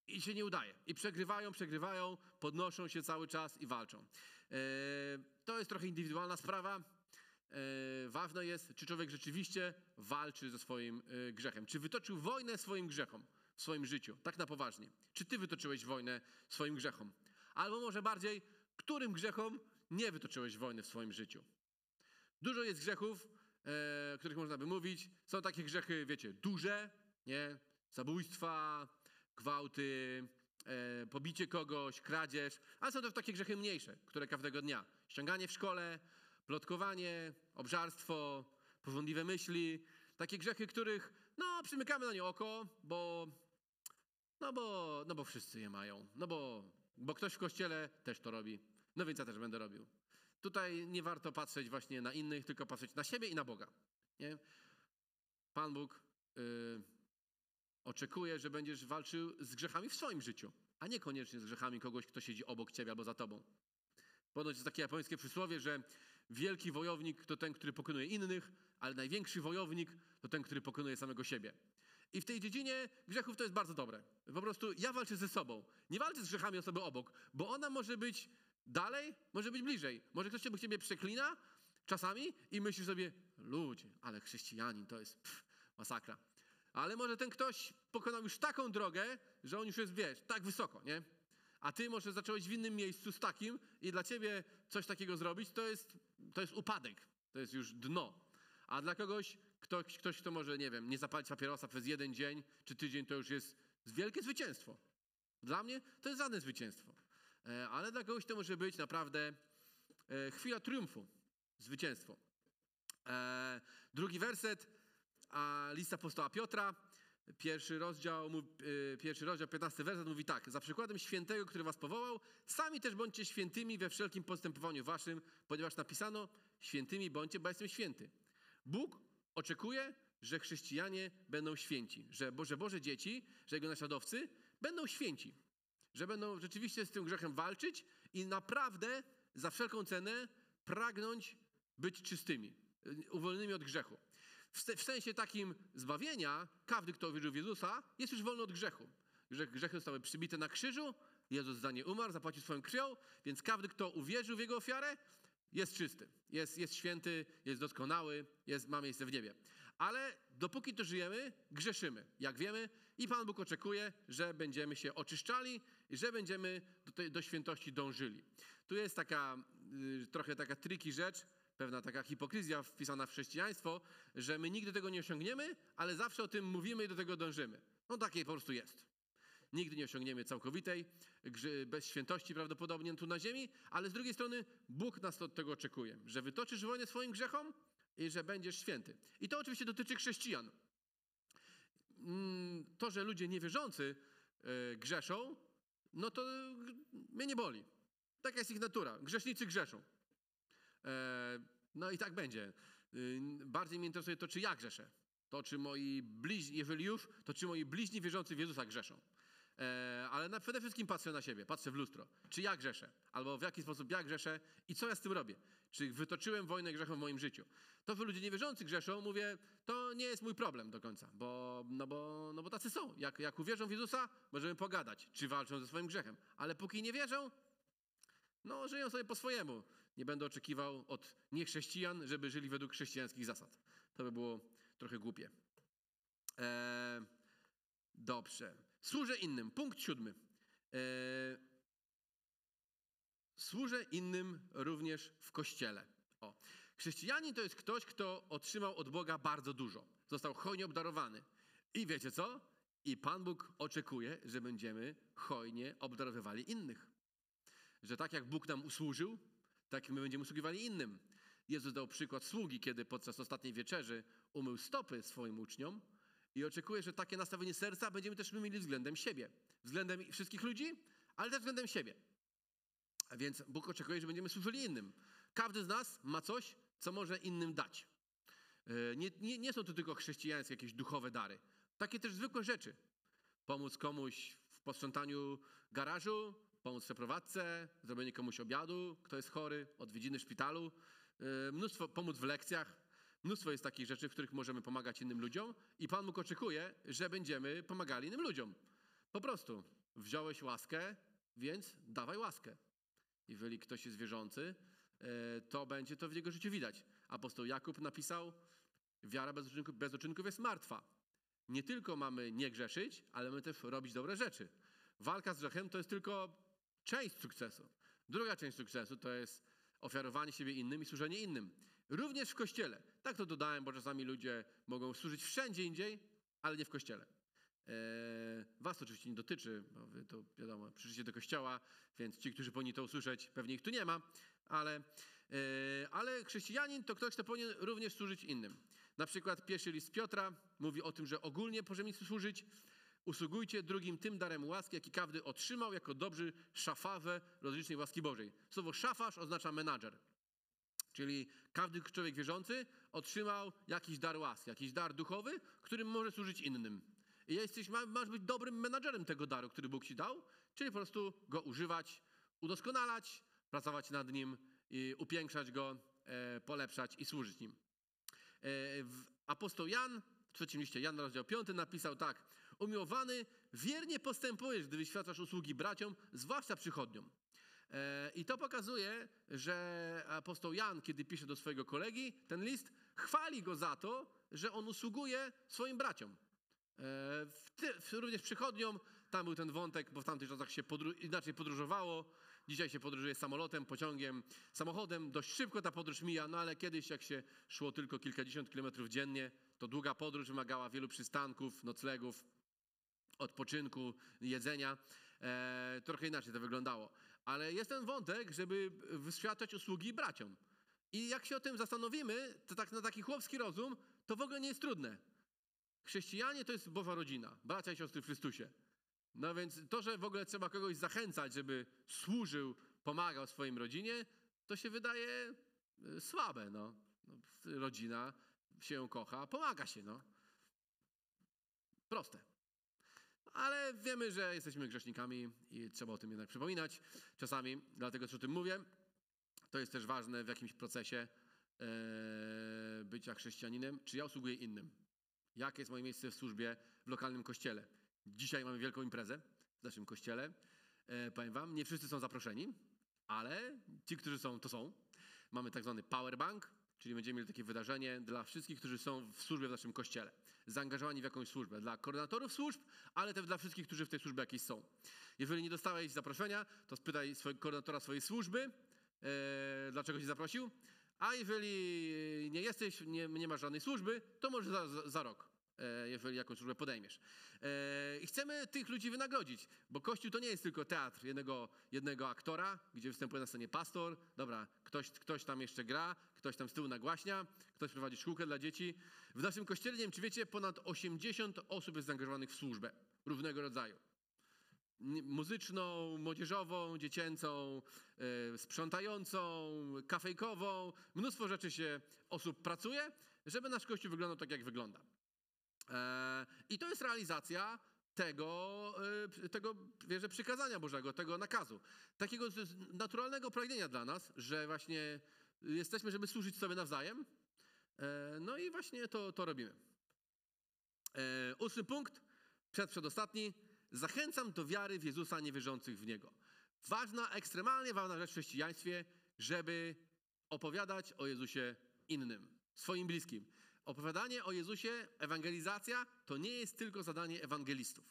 i się nie udaje. I przegrywają, przegrywają, podnoszą się cały czas i walczą. E, to jest trochę indywidualna sprawa. E, ważne jest, czy człowiek rzeczywiście walczy ze swoim e, grzechem. Czy wytoczył wojnę swoim grzechom w swoim życiu, tak na poważnie. Czy ty wytoczyłeś wojnę swoim grzechom? Albo może bardziej, którym grzechom nie wytoczyłeś wojny w swoim życiu? Dużo jest grzechów, e, o których można by mówić. Są takie grzechy, wiecie, duże, nie? Zabójstwa, gwałty, e, pobicie kogoś, kradzież, ale są też takie grzechy mniejsze, które każdego dnia. Ściąganie w szkole, plotkowanie, obżarstwo, porządliwe myśli. Takie grzechy, których, no, przymykamy na nie oko, bo No bo, no bo wszyscy je mają. No bo, bo ktoś w kościele też to robi. No więc ja też będę robił. Tutaj nie warto patrzeć właśnie na innych, tylko patrzeć na siebie i na Boga. Nie? Pan Bóg y, oczekuje, że będziesz walczył z grzechami w swoim życiu, a niekoniecznie z grzechami kogoś, kto siedzi obok ciebie albo za tobą. Ponoć jest takie japońskie przysłowie, że wielki wojownik to ten, który pokonuje innych, ale największy wojownik to ten, który pokonuje samego siebie. I w tej dziedzinie grzechów to jest bardzo dobre. Po prostu ja walczę ze sobą. Nie walczę z grzechami osoby obok, bo ona może być dalej, może być bliżej. Może ktoś ciebie ciebie przeklina czasami i myślisz sobie, ludzie, ale chrześcijanin to jest pff, masakra. Ale może ten ktoś pokonał już taką drogę, że on już jest, wiesz, tak wysoko, nie? A ty może zacząłeś w innym miejscu z takim i dla ciebie coś takiego zrobić, to jest, to jest upadek, to jest już dno. A dla kogoś, ktoś, ktoś, kto może, nie wiem, nie zapalić papierosa przez jeden dzień czy tydzień, to już jest wielkie zwycięstwo. Dla mnie to jest żadne zwycięstwo. E, Ale dla kogoś to może być naprawdę e, chwila triumfu, zwycięstwo. E, Drugi werset, lista apostoła Piotra, pierwszy rozdział, e, pierwszy rozdział, 15 werset mówi tak. Za przykładem świętego, który was powołał, sami też bądźcie świętymi we wszelkim postępowaniu waszym, ponieważ napisano, świętymi bądźcie, bo jestem święty. Bóg oczekuje, że chrześcijanie będą święci, że Boże, Boże dzieci, że Jego naśladowcy będą święci, że będą rzeczywiście z tym grzechem walczyć i naprawdę za wszelką cenę pragnąć być czystymi, y, uwolnionymi od grzechu. W se- W sensie takim zbawienia, każdy, kto uwierzył w Jezusa, jest już wolny od grzechu. Grzech, grzechy zostały przybite na krzyżu, Jezus za nie umarł, zapłacił swoją krwią, więc każdy, kto uwierzył w Jego ofiarę, jest czysty, jest, jest święty, jest doskonały, jest, ma miejsce w niebie. Ale dopóki tu żyjemy, grzeszymy, jak wiemy, i Pan Bóg oczekuje, że będziemy się oczyszczali i że będziemy do, tej, do świętości dążyli. Tu jest taka y, trochę taka triki rzecz, pewna taka hipokryzja wpisana w chrześcijaństwo, że my nigdy tego nie osiągniemy, ale zawsze o tym mówimy i do tego dążymy. No takie po prostu jest. Nigdy nie osiągniemy całkowitej, bez świętości prawdopodobnie tu na ziemi, ale z drugiej strony Bóg nas od tego oczekuje, że wytoczysz wojnę swoim grzechom i że będziesz święty. I to oczywiście dotyczy chrześcijan. Mm, To, że ludzie niewierzący e, grzeszą, no to g- mnie nie boli. Taka jest ich natura. Grzesznicy grzeszą. E, No i tak będzie. Y, Bardziej mnie interesuje to, czy ja grzeszę. To, czy moi bliźni, jeżeli już, to czy moi bliźni wierzący w Jezusa grzeszą. E, ale na, przede wszystkim patrzę na siebie, patrzę w lustro. Czy ja grzeszę? Albo w jaki sposób ja grzeszę i co ja z tym robię? Czy wytoczyłem wojnę grzechom w moim życiu? To, że ludzie niewierzący grzeszą, mówię, to nie jest mój problem do końca, bo, no, bo, no bo tacy są. Jak, jak uwierzą w Jezusa, możemy pogadać, czy walczą ze swoim grzechem. Ale póki nie wierzą, no żyją sobie po swojemu. Nie będę oczekiwał od niechrześcijan, żeby żyli według chrześcijańskich zasad. To by było trochę głupie. Eee, dobrze. Służę innym. Punkt siódmy. Eee, służę innym również w kościele. O. Chrześcijanin to jest ktoś, kto otrzymał od Boga bardzo dużo. Został hojnie obdarowany. I wiecie co? I Pan Bóg oczekuje, że będziemy hojnie obdarowywali innych. Że tak jak Bóg nam usłużył, tak my będziemy usługiwali innym. Jezus dał przykład sługi, kiedy podczas ostatniej wieczerzy umył stopy swoim uczniom i oczekuje, że takie nastawienie serca będziemy też my mieli względem siebie. Względem wszystkich ludzi, ale też względem siebie. A więc Bóg oczekuje, że będziemy służyli innym. Każdy z nas ma coś, co może innym dać. E, Nie, nie, nie są to tylko chrześcijańskie jakieś duchowe dary. Takie też zwykłe rzeczy. Pomóc komuś w posprzątaniu garażu, pomóc w przeprowadzce, zrobienie komuś obiadu, kto jest chory, odwiedziny w szpitalu, e, mnóstwo, pomóc w lekcjach. Mnóstwo jest takich rzeczy, w których możemy pomagać innym ludziom i Pan Bóg oczekuje, że będziemy pomagali innym ludziom. Po prostu wziąłeś łaskę, więc dawaj łaskę. Jeżeli ktoś jest wierzący, e, to będzie to w jego życiu widać. Apostoł Jakub napisał, wiara bez uczynków, bez uczynków jest martwa. Nie tylko mamy nie grzeszyć, ale mamy też robić dobre rzeczy. Walka z grzechem to jest tylko część sukcesu. Druga część sukcesu to jest ofiarowanie siebie innym i służenie innym. Również w kościele. Tak to dodałem, bo czasami ludzie mogą służyć wszędzie indziej, ale nie w kościele. Eee, Was oczywiście nie dotyczy, bo wy to wiadomo, przyszliście do kościoła, więc ci, którzy powinni to usłyszeć, pewnie ich tu nie ma, ale, eee, ale chrześcijanin to ktoś, kto powinien również służyć innym. Na przykład pierwszy list Piotra mówi o tym, że ogólnie możemy służyć. Usługujcie drugim tym darem łaski, jaki każdy otrzymał jako dobrzy szafarze rozlicznej łaski Bożej. Słowo szafarz oznacza menadżer. Czyli każdy człowiek wierzący otrzymał jakiś dar łaski, jakiś dar duchowy, którym może służyć innym. I jesteś, ma- masz być dobrym menadżerem tego daru, który Bóg ci dał, czyli po prostu go używać, udoskonalać, pracować nad nim, i upiększać go, e, polepszać i służyć nim. E, apostoł Jan w trzecim liście Jana, rozdział 5 napisał tak. Umiłowany, wiernie postępujesz, gdy wyświadczasz usługi braciom, zwłaszcza przychodniom. E, I to pokazuje, że apostoł Jan, kiedy pisze do swojego kolegi ten list, chwali go za to, że on usługuje swoim braciom. E, W ty, w, również przychodniom, tam był ten wątek, bo w tamtych czasach się podru- inaczej podróżowało. Dzisiaj się podróżuje samolotem, pociągiem, samochodem. Dość szybko ta podróż mija, no ale kiedyś jak się szło tylko kilkadziesiąt kilometrów dziennie, to długa podróż wymagała wielu przystanków, noclegów, odpoczynku, jedzenia. E, trochę inaczej to wyglądało. Ale jest ten wątek, żeby wyświadczać usługi braciom. I jak się o tym zastanowimy, to tak na taki chłopski rozum, to w ogóle nie jest trudne. Chrześcijanie to jest Boża rodzina, bracia i siostry w Chrystusie. No więc to, że w ogóle trzeba kogoś zachęcać, żeby służył, pomagał swojej rodzinie, to się wydaje y, słabe. No. No, rodzina się kocha, pomaga się. No. Proste. Ale wiemy, że jesteśmy grzesznikami i trzeba o tym jednak przypominać czasami, dlatego też o tym mówię. To jest też ważne w jakimś procesie e, bycia chrześcijaninem, czy ja usługuję innym. Jakie jest moje miejsce w służbie w lokalnym kościele? Dzisiaj mamy wielką imprezę w naszym kościele. E, powiem wam, nie wszyscy są zaproszeni, ale ci, którzy są, to są. Mamy tak zwany powerbank, czyli będziemy mieli takie wydarzenie dla wszystkich, którzy są w służbie w naszym kościele. Zaangażowani w jakąś służbę. Dla koordynatorów służb, ale też dla wszystkich, którzy w tej służbie jakiejś są. Jeżeli nie dostałeś zaproszenia, to spytaj swojego koordynatora swojej służby, e, dlaczego cię zaprosił. A jeżeli nie jesteś, nie, nie masz żadnej służby, to może za, za, rok, jeżeli jakąś służbę podejmiesz. E, I chcemy tych ludzi wynagrodzić, bo Kościół to nie jest tylko teatr jednego, jednego aktora, gdzie występuje na scenie pastor, dobra, ktoś, ktoś tam jeszcze gra, ktoś tam z tyłu nagłaśnia, ktoś prowadzi szkółkę dla dzieci. W naszym kościele, nie wiem czy wiecie, ponad 80 osób jest zaangażowanych w służbę różnego rodzaju muzyczną, młodzieżową, dziecięcą, e, sprzątającą, kafejkową. Mnóstwo rzeczy się osób pracuje, żeby nasz kościół wyglądał tak, jak wygląda. E, I to jest realizacja tego, e, tego wierzę, przykazania Bożego, tego nakazu. Takiego naturalnego pragnienia dla nas, że właśnie jesteśmy, żeby służyć sobie nawzajem. E, No i właśnie to, to robimy. Ósmy punkt, przed, przedostatni. Zachęcam do wiary w Jezusa niewierzących w Niego. Ważna, ekstremalnie ważna rzecz w chrześcijaństwie, żeby opowiadać o Jezusie innym, swoim bliskim. Opowiadanie o Jezusie, ewangelizacja, to nie jest tylko zadanie ewangelistów.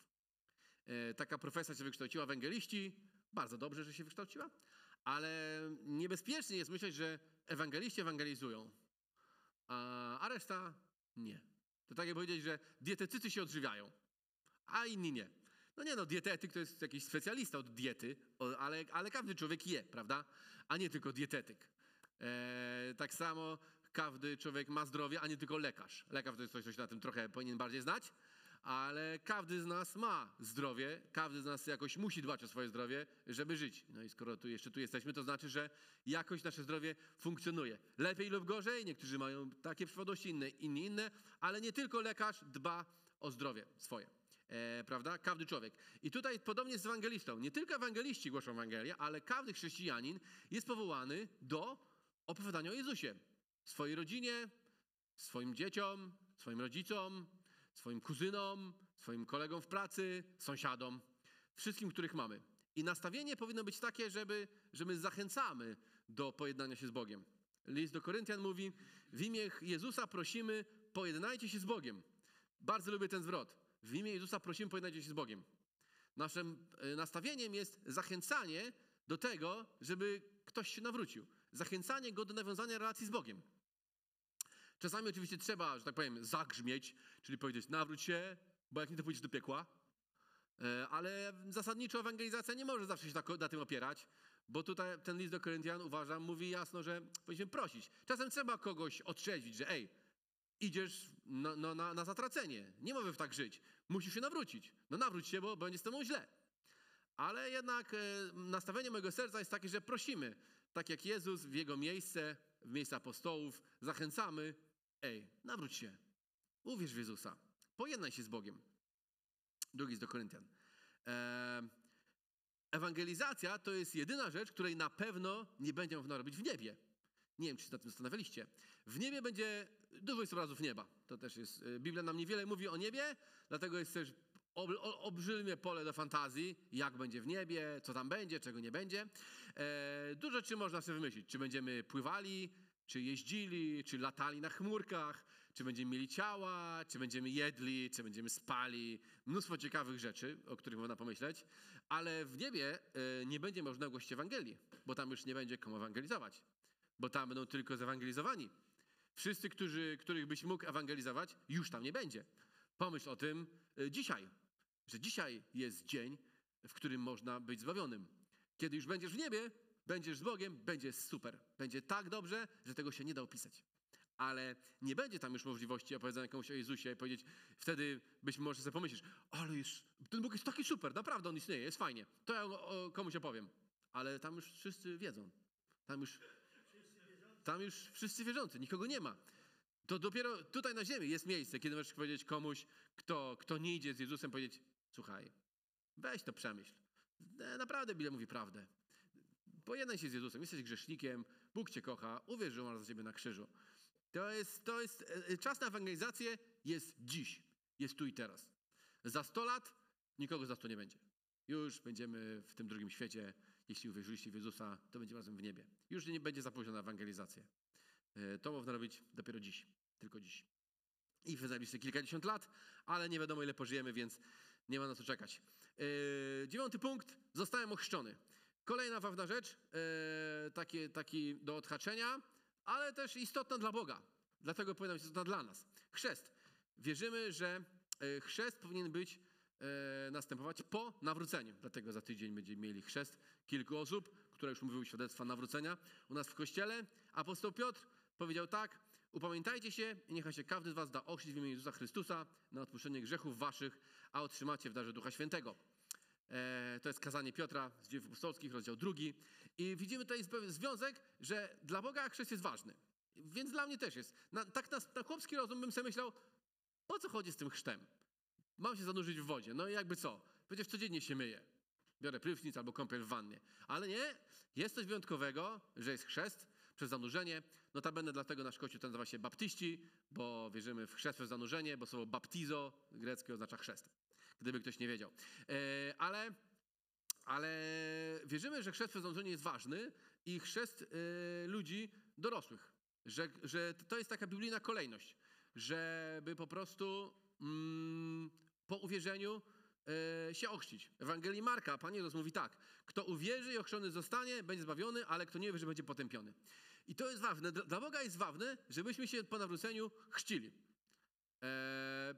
E, Taka profesja się wykształciła ewangeliści, bardzo dobrze, że się wykształciła, ale niebezpiecznie jest myśleć, że ewangeliści ewangelizują, a, reszta nie. To tak jak powiedzieć, że dietetycy się odżywiają, a inni nie. No nie no, dietetyk to jest jakiś specjalista od diety, ale, ale każdy człowiek je, prawda? A nie tylko dietetyk. E, tak samo każdy człowiek ma zdrowie, a nie tylko lekarz. Lekarz to jest coś, co się na tym trochę powinien bardziej znać, ale każdy z nas ma zdrowie, każdy z nas jakoś musi dbać o swoje zdrowie, żeby żyć. No i skoro tu jeszcze tu jesteśmy, to znaczy, że jakoś nasze zdrowie funkcjonuje. Lepiej lub gorzej, niektórzy mają takie przypadłości, inne, inni inne, ale nie tylko lekarz dba o zdrowie swoje. E, prawda? Każdy człowiek. I tutaj podobnie z ewangelistą. Nie tylko ewangeliści głoszą Ewangelię, ale każdy chrześcijanin jest powołany do opowiadania o Jezusie. Swojej rodzinie, swoim dzieciom, swoim rodzicom, swoim kuzynom, swoim kolegom w pracy, sąsiadom, wszystkim, których mamy. I nastawienie powinno być takie, żeby, że my zachęcamy do pojednania się z Bogiem. List do Koryntian mówi: W imię Jezusa prosimy, pojednajcie się z Bogiem. Bardzo lubię ten zwrot. W imię Jezusa prosimy, pojednajcie się z Bogiem. Naszym e, nastawieniem jest zachęcanie do tego, żeby ktoś się nawrócił. Zachęcanie go do nawiązania relacji z Bogiem. Czasami oczywiście trzeba, że tak powiem, zagrzmieć, czyli powiedzieć nawróć się, bo jak nie to pójdziesz do piekła. E, Ale zasadniczo ewangelizacja nie może zawsze się na tym opierać, bo tutaj ten list do Koryntian, uważam, mówi jasno, że powinniśmy prosić. Czasem trzeba kogoś otrzeźwić, że ej, idziesz no, no, na, na zatracenie. Nie możesz tak żyć. Musisz się nawrócić. No nawróć się, bo będzie z tobą źle. Ale jednak e, nastawienie mojego serca jest takie, że prosimy, tak jak Jezus w Jego miejsce, w miejsce apostołów, zachęcamy, ej, nawróć się, uwierz w Jezusa, pojednaj się z Bogiem. Drugi jest do Koryntian. Ewangelizacja to jest jedyna rzecz, której na pewno nie będzie można robić w niebie. Nie wiem, czy się nad tym zastanawialiście. W niebie będzie dużo jest obrazów nieba. To też jest. e, Biblia nam niewiele mówi o niebie, dlatego jest też ob, pole do fantazji, jak będzie w niebie, co tam będzie, czego nie będzie. E, dużo rzeczy można sobie wymyślić. Czy będziemy pływali, czy jeździli, czy latali na chmurkach, czy będziemy mieli ciała, czy będziemy jedli, czy będziemy spali. Mnóstwo ciekawych rzeczy, o których można pomyśleć. Ale w niebie e, nie będzie można głosić Ewangelii, bo tam już nie będzie komu ewangelizować. Bo tam będą tylko zewangelizowani. Wszyscy, którzy, których byś mógł ewangelizować, już tam nie będzie. Pomyśl o tym e, dzisiaj, że dzisiaj jest dzień, w którym można być zbawionym. Kiedy już będziesz w niebie, będziesz z Bogiem, będzie super. Będzie tak dobrze, że tego się nie da opisać. Ale nie będzie tam już możliwości opowiedzenia komuś o Jezusie i powiedzieć, wtedy być może sobie pomyślisz, ale jest, ten Bóg jest taki super, naprawdę On istnieje, jest fajnie. To ja komuś opowiem. Ale tam już wszyscy wiedzą. Tam już, tam już wszyscy wierzący, nikogo nie ma. To dopiero tutaj na ziemi jest miejsce, kiedy możesz powiedzieć komuś, kto, kto nie idzie z Jezusem, powiedzieć, słuchaj, weź to przemyśl. E, Naprawdę Biblia mówi prawdę. Pojednaj się z Jezusem, jesteś grzesznikiem, Bóg cię kocha, uwierz, że umarł za ciebie na krzyżu. To jest, to jest, e, czas na ewangelizację jest dziś, jest tu i teraz. Za 100 lat nikogo za to nie będzie. Już będziemy w tym drugim świecie. Jeśli uwierzyliście w Jezusa, to będziemy razem w niebie. Już nie będzie za późno na ewangelizację. E, To można robić dopiero dziś, tylko dziś. I w kilkadziesiąt lat, ale nie wiadomo ile pożyjemy, więc nie ma na co czekać. E, Dziewiąty punkt. Zostałem ochrzczony. Kolejna ważna rzecz, e, taki, taki do odhaczenia, ale też istotna dla Boga. Dlatego powinna być istotna dla nas. Chrzest. Wierzymy, że e, chrzest powinien być e, następować po nawróceniu. Dlatego za tydzień będziemy mieli chrzest kilku osób, które już mówiły świadectwa nawrócenia u nas w kościele. Apostoł Piotr powiedział tak: Upamiętajcie się i niechaj się każdy z was da ochrzcić w imię Jezusa Chrystusa na odpuszczenie grzechów waszych, a otrzymacie w darze Ducha Świętego. E, to jest kazanie Piotra z dziejów apostolskich, rozdział drugi. I widzimy tutaj związek, że dla Boga chrzest jest ważny. Więc dla mnie też jest. Na, tak na, na chłopski rozum bym sobie myślał, po co chodzi z tym chrztem? Mam się zanurzyć w wodzie. No i jakby co? Przecież codziennie się myję. Biorę prysznic albo kąpiel w wannie. Ale nie, jest coś wyjątkowego, że jest chrzest przez zanurzenie. Notabene dlatego nasz kościół ten nazywa się baptyści, bo wierzymy w chrzest przez zanurzenie, bo słowo baptizo greckie oznacza chrzest. Gdyby ktoś nie wiedział. E, ale, ale wierzymy, że chrzest przez zanurzenie jest ważny i chrzest e, ludzi dorosłych. Że, że to jest taka biblijna kolejność, żeby po prostu mm, po uwierzeniu e, się ochrzcić. W Ewangelii Marka Pan Jezus mówi tak, kto uwierzy i ochrzczony zostanie, będzie zbawiony, ale kto nie wierzy, będzie potępiony. I to jest ważne. Dla Boga jest ważne, żebyśmy się po nawróceniu chrzcili.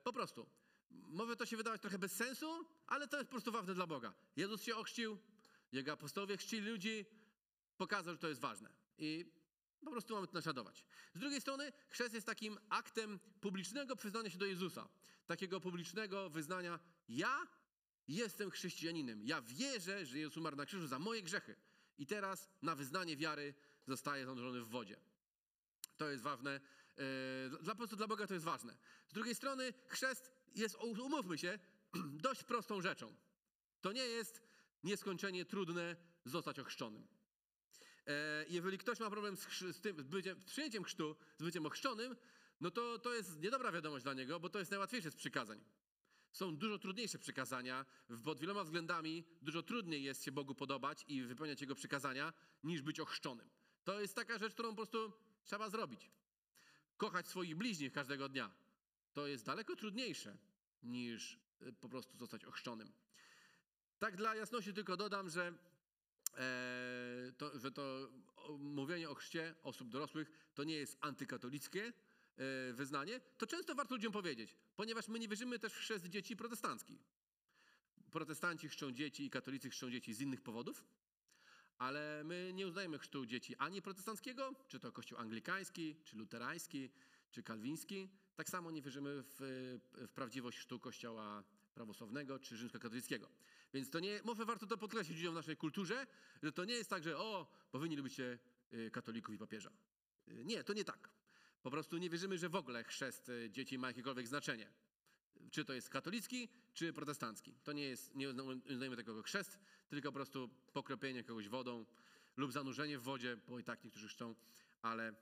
Po prostu. Może to się wydawać trochę bez sensu, ale to jest po prostu ważne dla Boga. Jezus się ochrzcił, jego apostołowie chrzcili ludzi, pokazał, że to jest ważne. I po prostu mamy to naśladować. Z drugiej strony, chrzest jest takim aktem publicznego przyznania się do Jezusa. Takiego publicznego wyznania, ja jestem chrześcijaninem. Ja wierzę, że Jezus umarł na krzyżu za moje grzechy. I teraz na wyznanie wiary zostaje zanurzony w wodzie. To jest ważne. e, Dla, po prostu dla Boga to jest ważne. Z drugiej strony, chrzest jest, umówmy się, dość prostą rzeczą. To nie jest nieskończenie trudne zostać ochrzczonym. E, Jeżeli ktoś ma problem z, chrzy- z, tym, z, byciem, z przyjęciem chrztu, z byciem ochrzczonym, no to to jest niedobra wiadomość dla niego, bo to jest najłatwiejsze z przykazań. Są dużo trudniejsze przykazania, pod wieloma względami dużo trudniej jest się Bogu podobać i wypełniać Jego przykazania, niż być ochrzczonym. To jest taka rzecz, którą po prostu trzeba zrobić. Kochać swoich bliźnich każdego dnia. To jest daleko trudniejsze niż y, po prostu zostać ochrzczonym. Tak dla jasności tylko dodam, że, e, to, że to mówienie o chrzcie osób dorosłych to nie jest antykatolickie e, wyznanie. To często warto ludziom powiedzieć, ponieważ my nie wierzymy też w chrzest dzieci protestancki. Protestanci chrzczą dzieci i katolicy chrzczą dzieci z innych powodów, ale my nie uznajemy chrztu dzieci ani protestanckiego, czy to kościół anglikański, czy luterański, czy kalwiński, Tak samo nie wierzymy w, w prawdziwość chrztu Kościoła prawosławnego czy rzymskokatolickiego. Więc to nie, może warto to podkreślić ludziom w naszej kulturze, że to nie jest tak, że o, nie lubicie y, katolików i papieża. Y, Nie, to nie tak. Po prostu nie wierzymy, że w ogóle chrzest y, dzieci ma jakiekolwiek znaczenie. Czy to jest katolicki, czy protestancki. To nie jest, nie uzna- uznajemy tego jako chrzest, tylko po prostu pokropienie kogoś wodą lub zanurzenie w wodzie, bo i tak niektórzy chcą, ale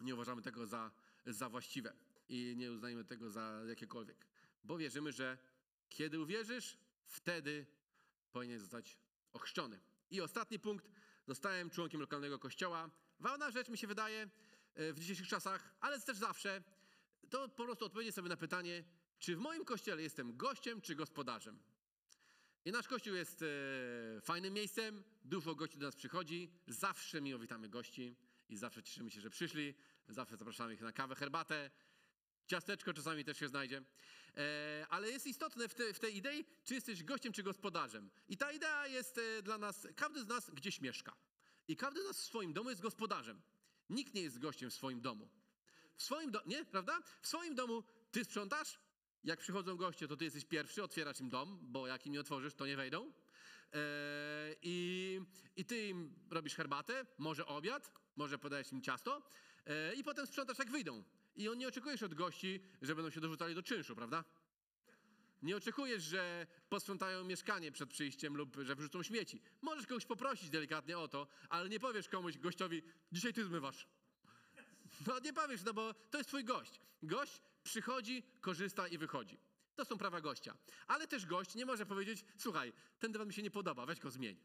nie uważamy tego za, za właściwe i nie uznajemy tego za jakiekolwiek. Bo wierzymy, że kiedy uwierzysz, wtedy powinien zostać ochrzczony. I ostatni punkt. Zostałem członkiem lokalnego kościoła. Ważna rzecz mi się wydaje e, w dzisiejszych czasach, ale też zawsze, to po prostu odpowiedzieć sobie na pytanie, czy w moim kościele jestem gościem czy gospodarzem. I nasz kościół jest e, fajnym miejscem, dużo gości do nas przychodzi, zawsze miło witamy gości i zawsze cieszymy się, że przyszli, zawsze zapraszamy ich na kawę, herbatę, ciasteczko czasami też się znajdzie. E, ale jest istotne w, te, w tej idei, czy jesteś gościem czy gospodarzem. I ta idea jest e, dla nas, każdy z nas gdzieś mieszka. I każdy z nas w swoim domu jest gospodarzem. Nikt nie jest gościem w swoim domu. W swoim domu, nie, prawda? W swoim domu ty sprzątasz, jak przychodzą goście, to ty jesteś pierwszy, otwierasz im dom, bo jak im nie otworzysz, to nie wejdą. E, i, I ty im robisz herbatę, może obiad, może podajesz im ciasto i potem sprzątasz, jak wyjdą. I on nie oczekujesz od gości, że będą się dorzucali do czynszu, prawda? Nie oczekujesz, że posprzątają mieszkanie przed przyjściem lub że wyrzucą śmieci. Możesz kogoś poprosić delikatnie o to, ale nie powiesz komuś, gościowi, dzisiaj ty zmywasz. No nie powiesz, no bo to jest twój gość. Gość przychodzi, korzysta i wychodzi. To są prawa gościa. Ale też gość nie może powiedzieć, słuchaj, ten dywan mi się nie podoba, weź go zmień.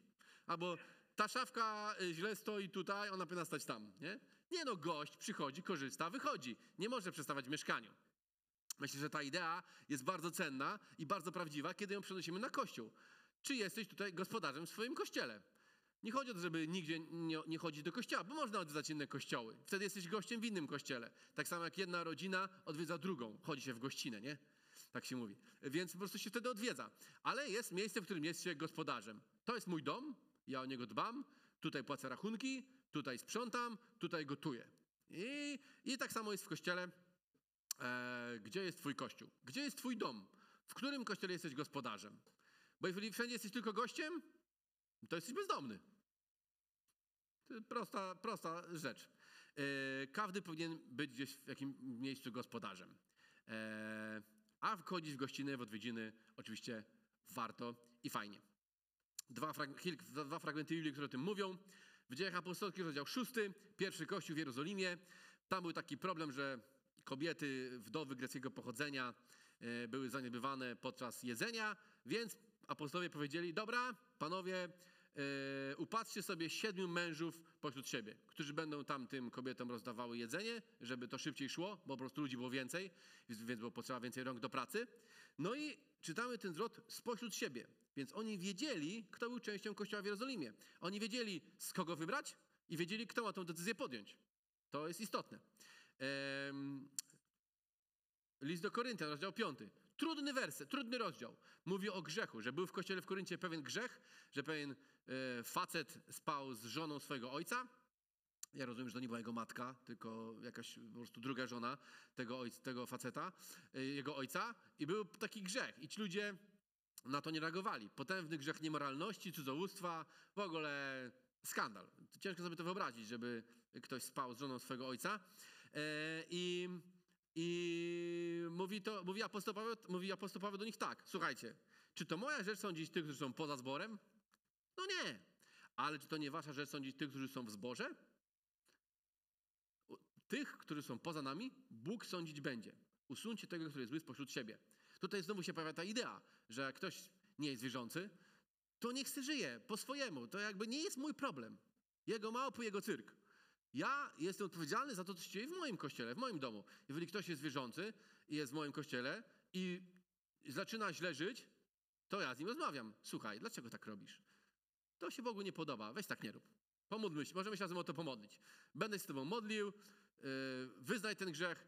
Albo ta szafka y, źle stoi tutaj, ona powinna stać tam, nie? Nie no, gość przychodzi, korzysta, wychodzi. Nie może przestawać w mieszkaniu. Myślę, że ta idea jest bardzo cenna i bardzo prawdziwa, kiedy ją przenosimy na kościół. Czy jesteś tutaj gospodarzem w swoim kościele? Nie chodzi o to, żeby nigdzie nie, nie chodzić do kościoła, bo można odwiedzać inne kościoły. Wtedy jesteś gościem w innym kościele. Tak samo jak jedna rodzina odwiedza drugą. Chodzi się w gościnę, nie? Tak się mówi. Więc po prostu się wtedy odwiedza. Ale jest miejsce, w którym jest się gospodarzem. To jest mój dom, ja o niego dbam, tutaj płacę rachunki, tutaj sprzątam, tutaj gotuję. I, i tak samo jest w kościele. E, gdzie jest twój kościół? Gdzie jest twój dom? W którym kościele jesteś gospodarzem? Bo jeżeli wszędzie jesteś tylko gościem, to jesteś bezdomny. To prosta, prosta rzecz. E, każdy powinien być gdzieś w jakimś miejscu gospodarzem. E, a wchodzić w gościny, w odwiedziny oczywiście warto i fajnie. Dwa, frag- kilk, dwa fragmenty Biblii, które o tym mówią. W Dziejach Apostolskich, rozdział 6, pierwszy kościół w Jerozolimie. Tam był taki problem, że kobiety, wdowy greckiego pochodzenia e, były zaniedbywane podczas jedzenia, więc apostołowie powiedzieli, dobra, panowie, e, upatrzcie sobie siedmiu mężów pośród siebie, którzy będą tam tym kobietom rozdawały jedzenie, żeby to szybciej szło, bo po prostu ludzi było więcej, więc było potrzeba więcej rąk do pracy. No i czytamy ten zwrot spośród siebie, więc oni wiedzieli, kto był częścią kościoła w Jerozolimie. Oni wiedzieli, z kogo wybrać i wiedzieli, kto ma tę decyzję podjąć. To jest istotne. List do Koryntian, rozdział 5. Trudny werset, trudny rozdział. Mówi o grzechu, że był w kościele w Koryncie pewien grzech, że pewien e, facet spał z żoną swojego ojca. Ja rozumiem, że to nie była jego matka, tylko jakaś po prostu druga żona tego, ojc, tego faceta, e, jego ojca. I był taki grzech. I ci ludzie na to nie reagowali. Potężny grzech niemoralności, cudzołóstwa, w ogóle skandal. Ciężko sobie to wyobrazić, żeby ktoś spał z żoną swojego ojca. E, I, i mówi, to, mówi, apostoł Paweł, mówi apostoł Paweł do nich tak, słuchajcie, czy to moja rzecz sądzić tych, którzy są poza zborem? No nie. Ale czy to nie wasza rzecz sądzić tych, którzy są w zborze? Tych, którzy są poza nami, Bóg sądzić będzie. Usuńcie tego, który jest zły spośród siebie. Tutaj znowu się pojawia ta idea, że ktoś nie jest wierzący, to niech se żyje po swojemu. To jakby nie jest mój problem. Jego małpu, jego cyrk. Ja jestem odpowiedzialny za to, co się dzieje w moim kościele, w moim domu. Jeżeli ktoś jest wierzący i jest w moim kościele i zaczyna źle żyć, to ja z nim rozmawiam. Słuchaj, dlaczego tak robisz? To się Bogu nie podoba, weź tak nie rób. Pomódlmy się, możemy się razem o to pomodlić. Będę się z tobą modlił, yy, wyznaj ten grzech,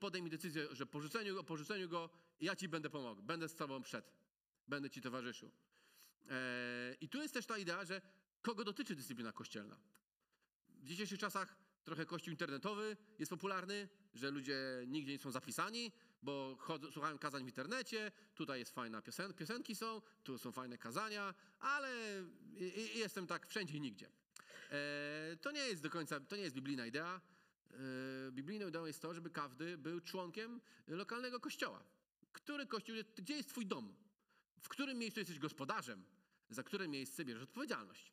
podejmij decyzję, że porzuceniu go, porzuceniu go, ja ci będę pomógł, będę z tobą przed, będę ci towarzyszył. E, I tu jest też ta idea, że kogo dotyczy dyscyplina kościelna. W dzisiejszych czasach trochę kościół internetowy jest popularny, że ludzie nigdzie nie są zapisani, bo chodzą, słuchają kazań w internecie, tutaj jest fajna piosen, piosenki są, tu są fajne kazania, ale jestem tak wszędzie i nigdzie. E, to nie jest do końca, to nie jest biblijna idea. E, biblijną ideą jest to, żeby każdy był członkiem lokalnego kościoła. Który kościół, gdzie jest twój dom? W którym miejscu jesteś gospodarzem? Za które miejsce bierzesz odpowiedzialność?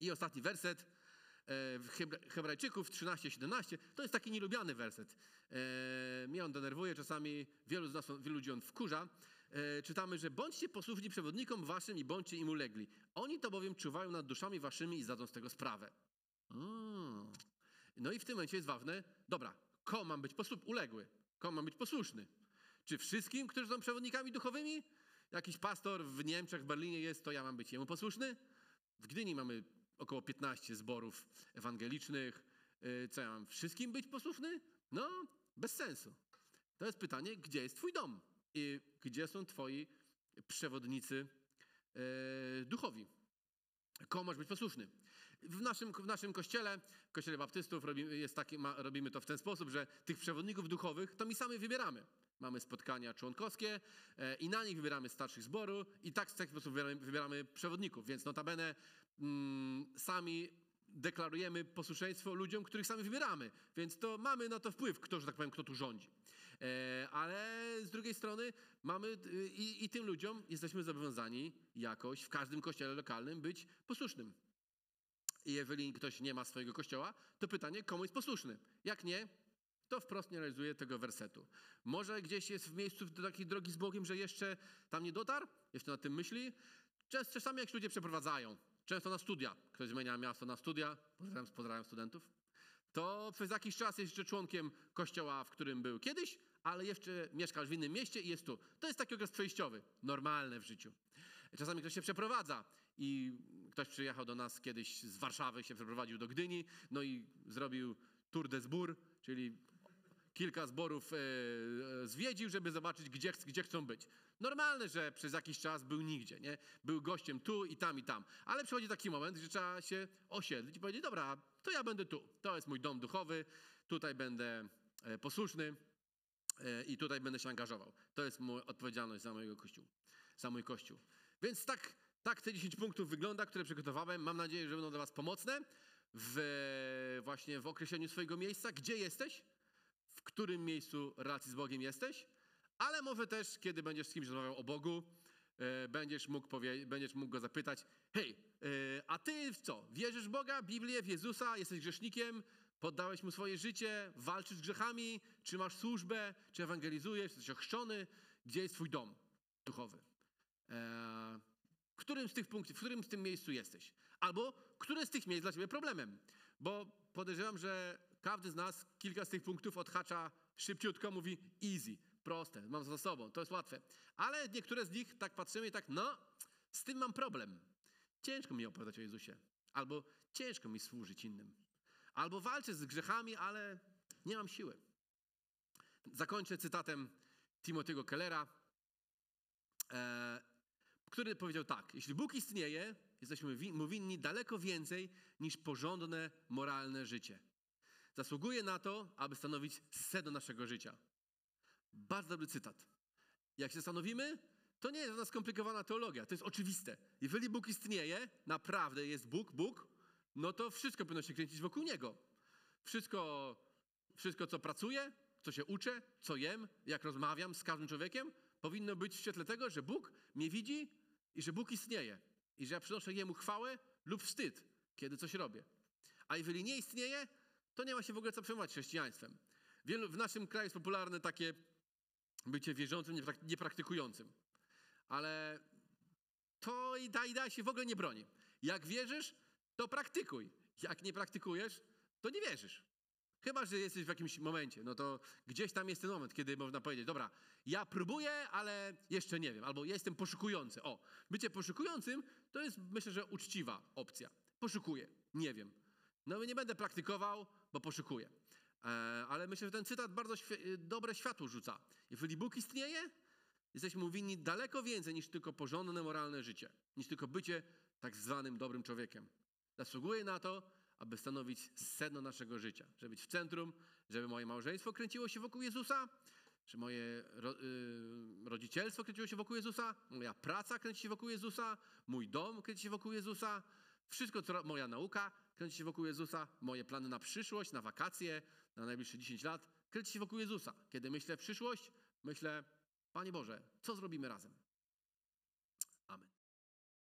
I ostatni werset w Hebra- Hebrajczyków 13-17 to jest taki nielubiany werset. E, Mnie on denerwuje, czasami wielu z nas, wielu ludzi on wkurza. E, Czytamy, że bądźcie posłuszni przewodnikom waszym i bądźcie im ulegli. Oni to bowiem czuwają nad duszami waszymi i zdadzą z tego sprawę. No i w tym momencie jest ważne, dobra, komu mam być posłu- uległy? Komu mam być posłuszny? Czy wszystkim, którzy są przewodnikami duchowymi? Jakiś pastor w Niemczech, w Berlinie jest, to ja mam być jemu posłuszny? W Gdyni mamy około 15 zborów ewangelicznych. Yy, Co ja mam wszystkim być posłuszny? No, bez sensu. To jest pytanie, gdzie jest Twój dom i gdzie są Twoi przewodnicy yy, duchowi? Komu masz być posłuszny? W naszym, w naszym kościele, w kościele baptystów, robimy, taki, ma, robimy to w ten sposób, że tych przewodników duchowych to my sami wybieramy. Mamy spotkania członkowskie e, i na nich wybieramy starszych zboru i tak w taki sposób wybieramy, wybieramy przewodników. Więc notabene mm, sami deklarujemy posłuszeństwo ludziom, których sami wybieramy. Więc to mamy na to wpływ, kto, że tak powiem, kto tu rządzi. E, ale z drugiej strony mamy i, i tym ludziom jesteśmy zobowiązani jakoś w każdym kościele lokalnym być posłusznym. I jeżeli ktoś nie ma swojego kościoła, to pytanie, komu jest posłuszny? Jak nie, to wprost nie realizuje tego wersetu. Może gdzieś jest w miejscu takiej drogi z Bogiem, że jeszcze tam nie dotarł, jeszcze nad tym myśli. Często, czasami jak ludzie przeprowadzają, często na studia, ktoś zmienia miasto na studia, pozdrawiam, pozdrawiam studentów, to przez jakiś czas jest jeszcze członkiem kościoła, w którym był kiedyś, ale jeszcze mieszkasz w innym mieście i jest tu. To jest taki okres przejściowy, normalne w życiu. Czasami ktoś się przeprowadza i ktoś przyjechał do nas kiedyś z Warszawy, się przeprowadził do Gdyni, no i zrobił tour de zbór, czyli kilka zborów e, zwiedził, żeby zobaczyć, gdzie, gdzie chcą być. Normalne, że przez jakiś czas był nigdzie, nie? Był gościem tu i tam i tam. Ale przychodzi taki moment, że trzeba się osiedlić i powiedzieć, dobra, to ja będę tu. To jest mój dom duchowy, tutaj będę e, posłuszny i tutaj będę się angażował. To jest moja odpowiedzialność za mojego kościół, za mój kościół. Więc tak, tak te 10 punktów wygląda, które przygotowałem. Mam nadzieję, że będą dla was pomocne. W, właśnie w określeniu swojego miejsca, gdzie jesteś, w którym miejscu relacji z Bogiem jesteś, ale może też, kiedy będziesz z kimś rozmawiał o Bogu, e, będziesz, mógł powie, będziesz mógł go zapytać, hej, e, a ty w co? Wierzysz w Boga, Biblię, w Jezusa, jesteś grzesznikiem, poddałeś Mu swoje życie, walczysz z grzechami, czy masz służbę, czy ewangelizujesz, jesteś ochrzczony, gdzie jest twój dom duchowy? E, w którym z tych punktów, w którym z tym miejscu jesteś? Albo które z tych miejsc dla ciebie problemem? Bo podejrzewam, że każdy z nas kilka z tych punktów odhacza szybciutko, mówi easy, proste, mam za sobą, to jest łatwe. Ale niektóre z nich tak patrzymy i tak, no, z tym mam problem. Ciężko mi opowiadać o Jezusie. Albo ciężko mi służyć innym. Albo walczę z grzechami, ale nie mam siły. Zakończę cytatem Timothy'ego Kellera, e, który powiedział tak: Jeśli Bóg istnieje, jesteśmy mu winni daleko więcej niż porządne, moralne życie. Zasługuje na to, aby stanowić sedno naszego życia. Bardzo dobry cytat. Jak się zastanowimy, to nie jest żadna skomplikowana teologia, to jest oczywiste. Jeżeli Bóg istnieje, naprawdę jest Bóg, Bóg, no to wszystko powinno się kręcić wokół Niego. Wszystko, wszystko co pracuję, co się uczę, co jem, jak rozmawiam z każdym człowiekiem, powinno być w świetle tego, że Bóg mnie widzi i że Bóg istnieje. I że ja przynoszę Jemu chwałę lub wstyd, kiedy coś robię. A jeżeli nie istnieje, to nie ma się w ogóle co przejmować chrześcijaństwem. Wielu, w naszym kraju jest popularne takie bycie wierzącym, nieprak- niepraktykującym. Ale to i da, i da się w ogóle nie broni. Jak wierzysz, to praktykuj. Jak nie praktykujesz, to nie wierzysz. Chyba, że jesteś w jakimś momencie, no to gdzieś tam jest ten moment, kiedy można powiedzieć, dobra, ja próbuję, ale jeszcze nie wiem, albo jestem poszukujący. O, bycie poszukującym to jest, myślę, że uczciwa opcja. Poszukuję, nie wiem. No nie będę praktykował, bo poszukuję. E, ale myślę, że ten cytat bardzo świe- dobre światło rzuca. Jeżeli Bóg istnieje, jesteśmy winni daleko więcej niż tylko porządne, moralne życie, niż tylko bycie tak zwanym dobrym człowiekiem. Zasługuje na to, aby stanowić sedno naszego życia, żeby być w centrum, żeby moje małżeństwo kręciło się wokół Jezusa, że moje ro, y, rodzicielstwo kręciło się wokół Jezusa, moja praca kręci się wokół Jezusa, mój dom kręci się wokół Jezusa, wszystko, co moja nauka kręci się wokół Jezusa, moje plany na przyszłość, na wakacje, na najbliższe 10 lat kręci się wokół Jezusa. Kiedy myślę przyszłość, myślę, Panie Boże, co zrobimy razem?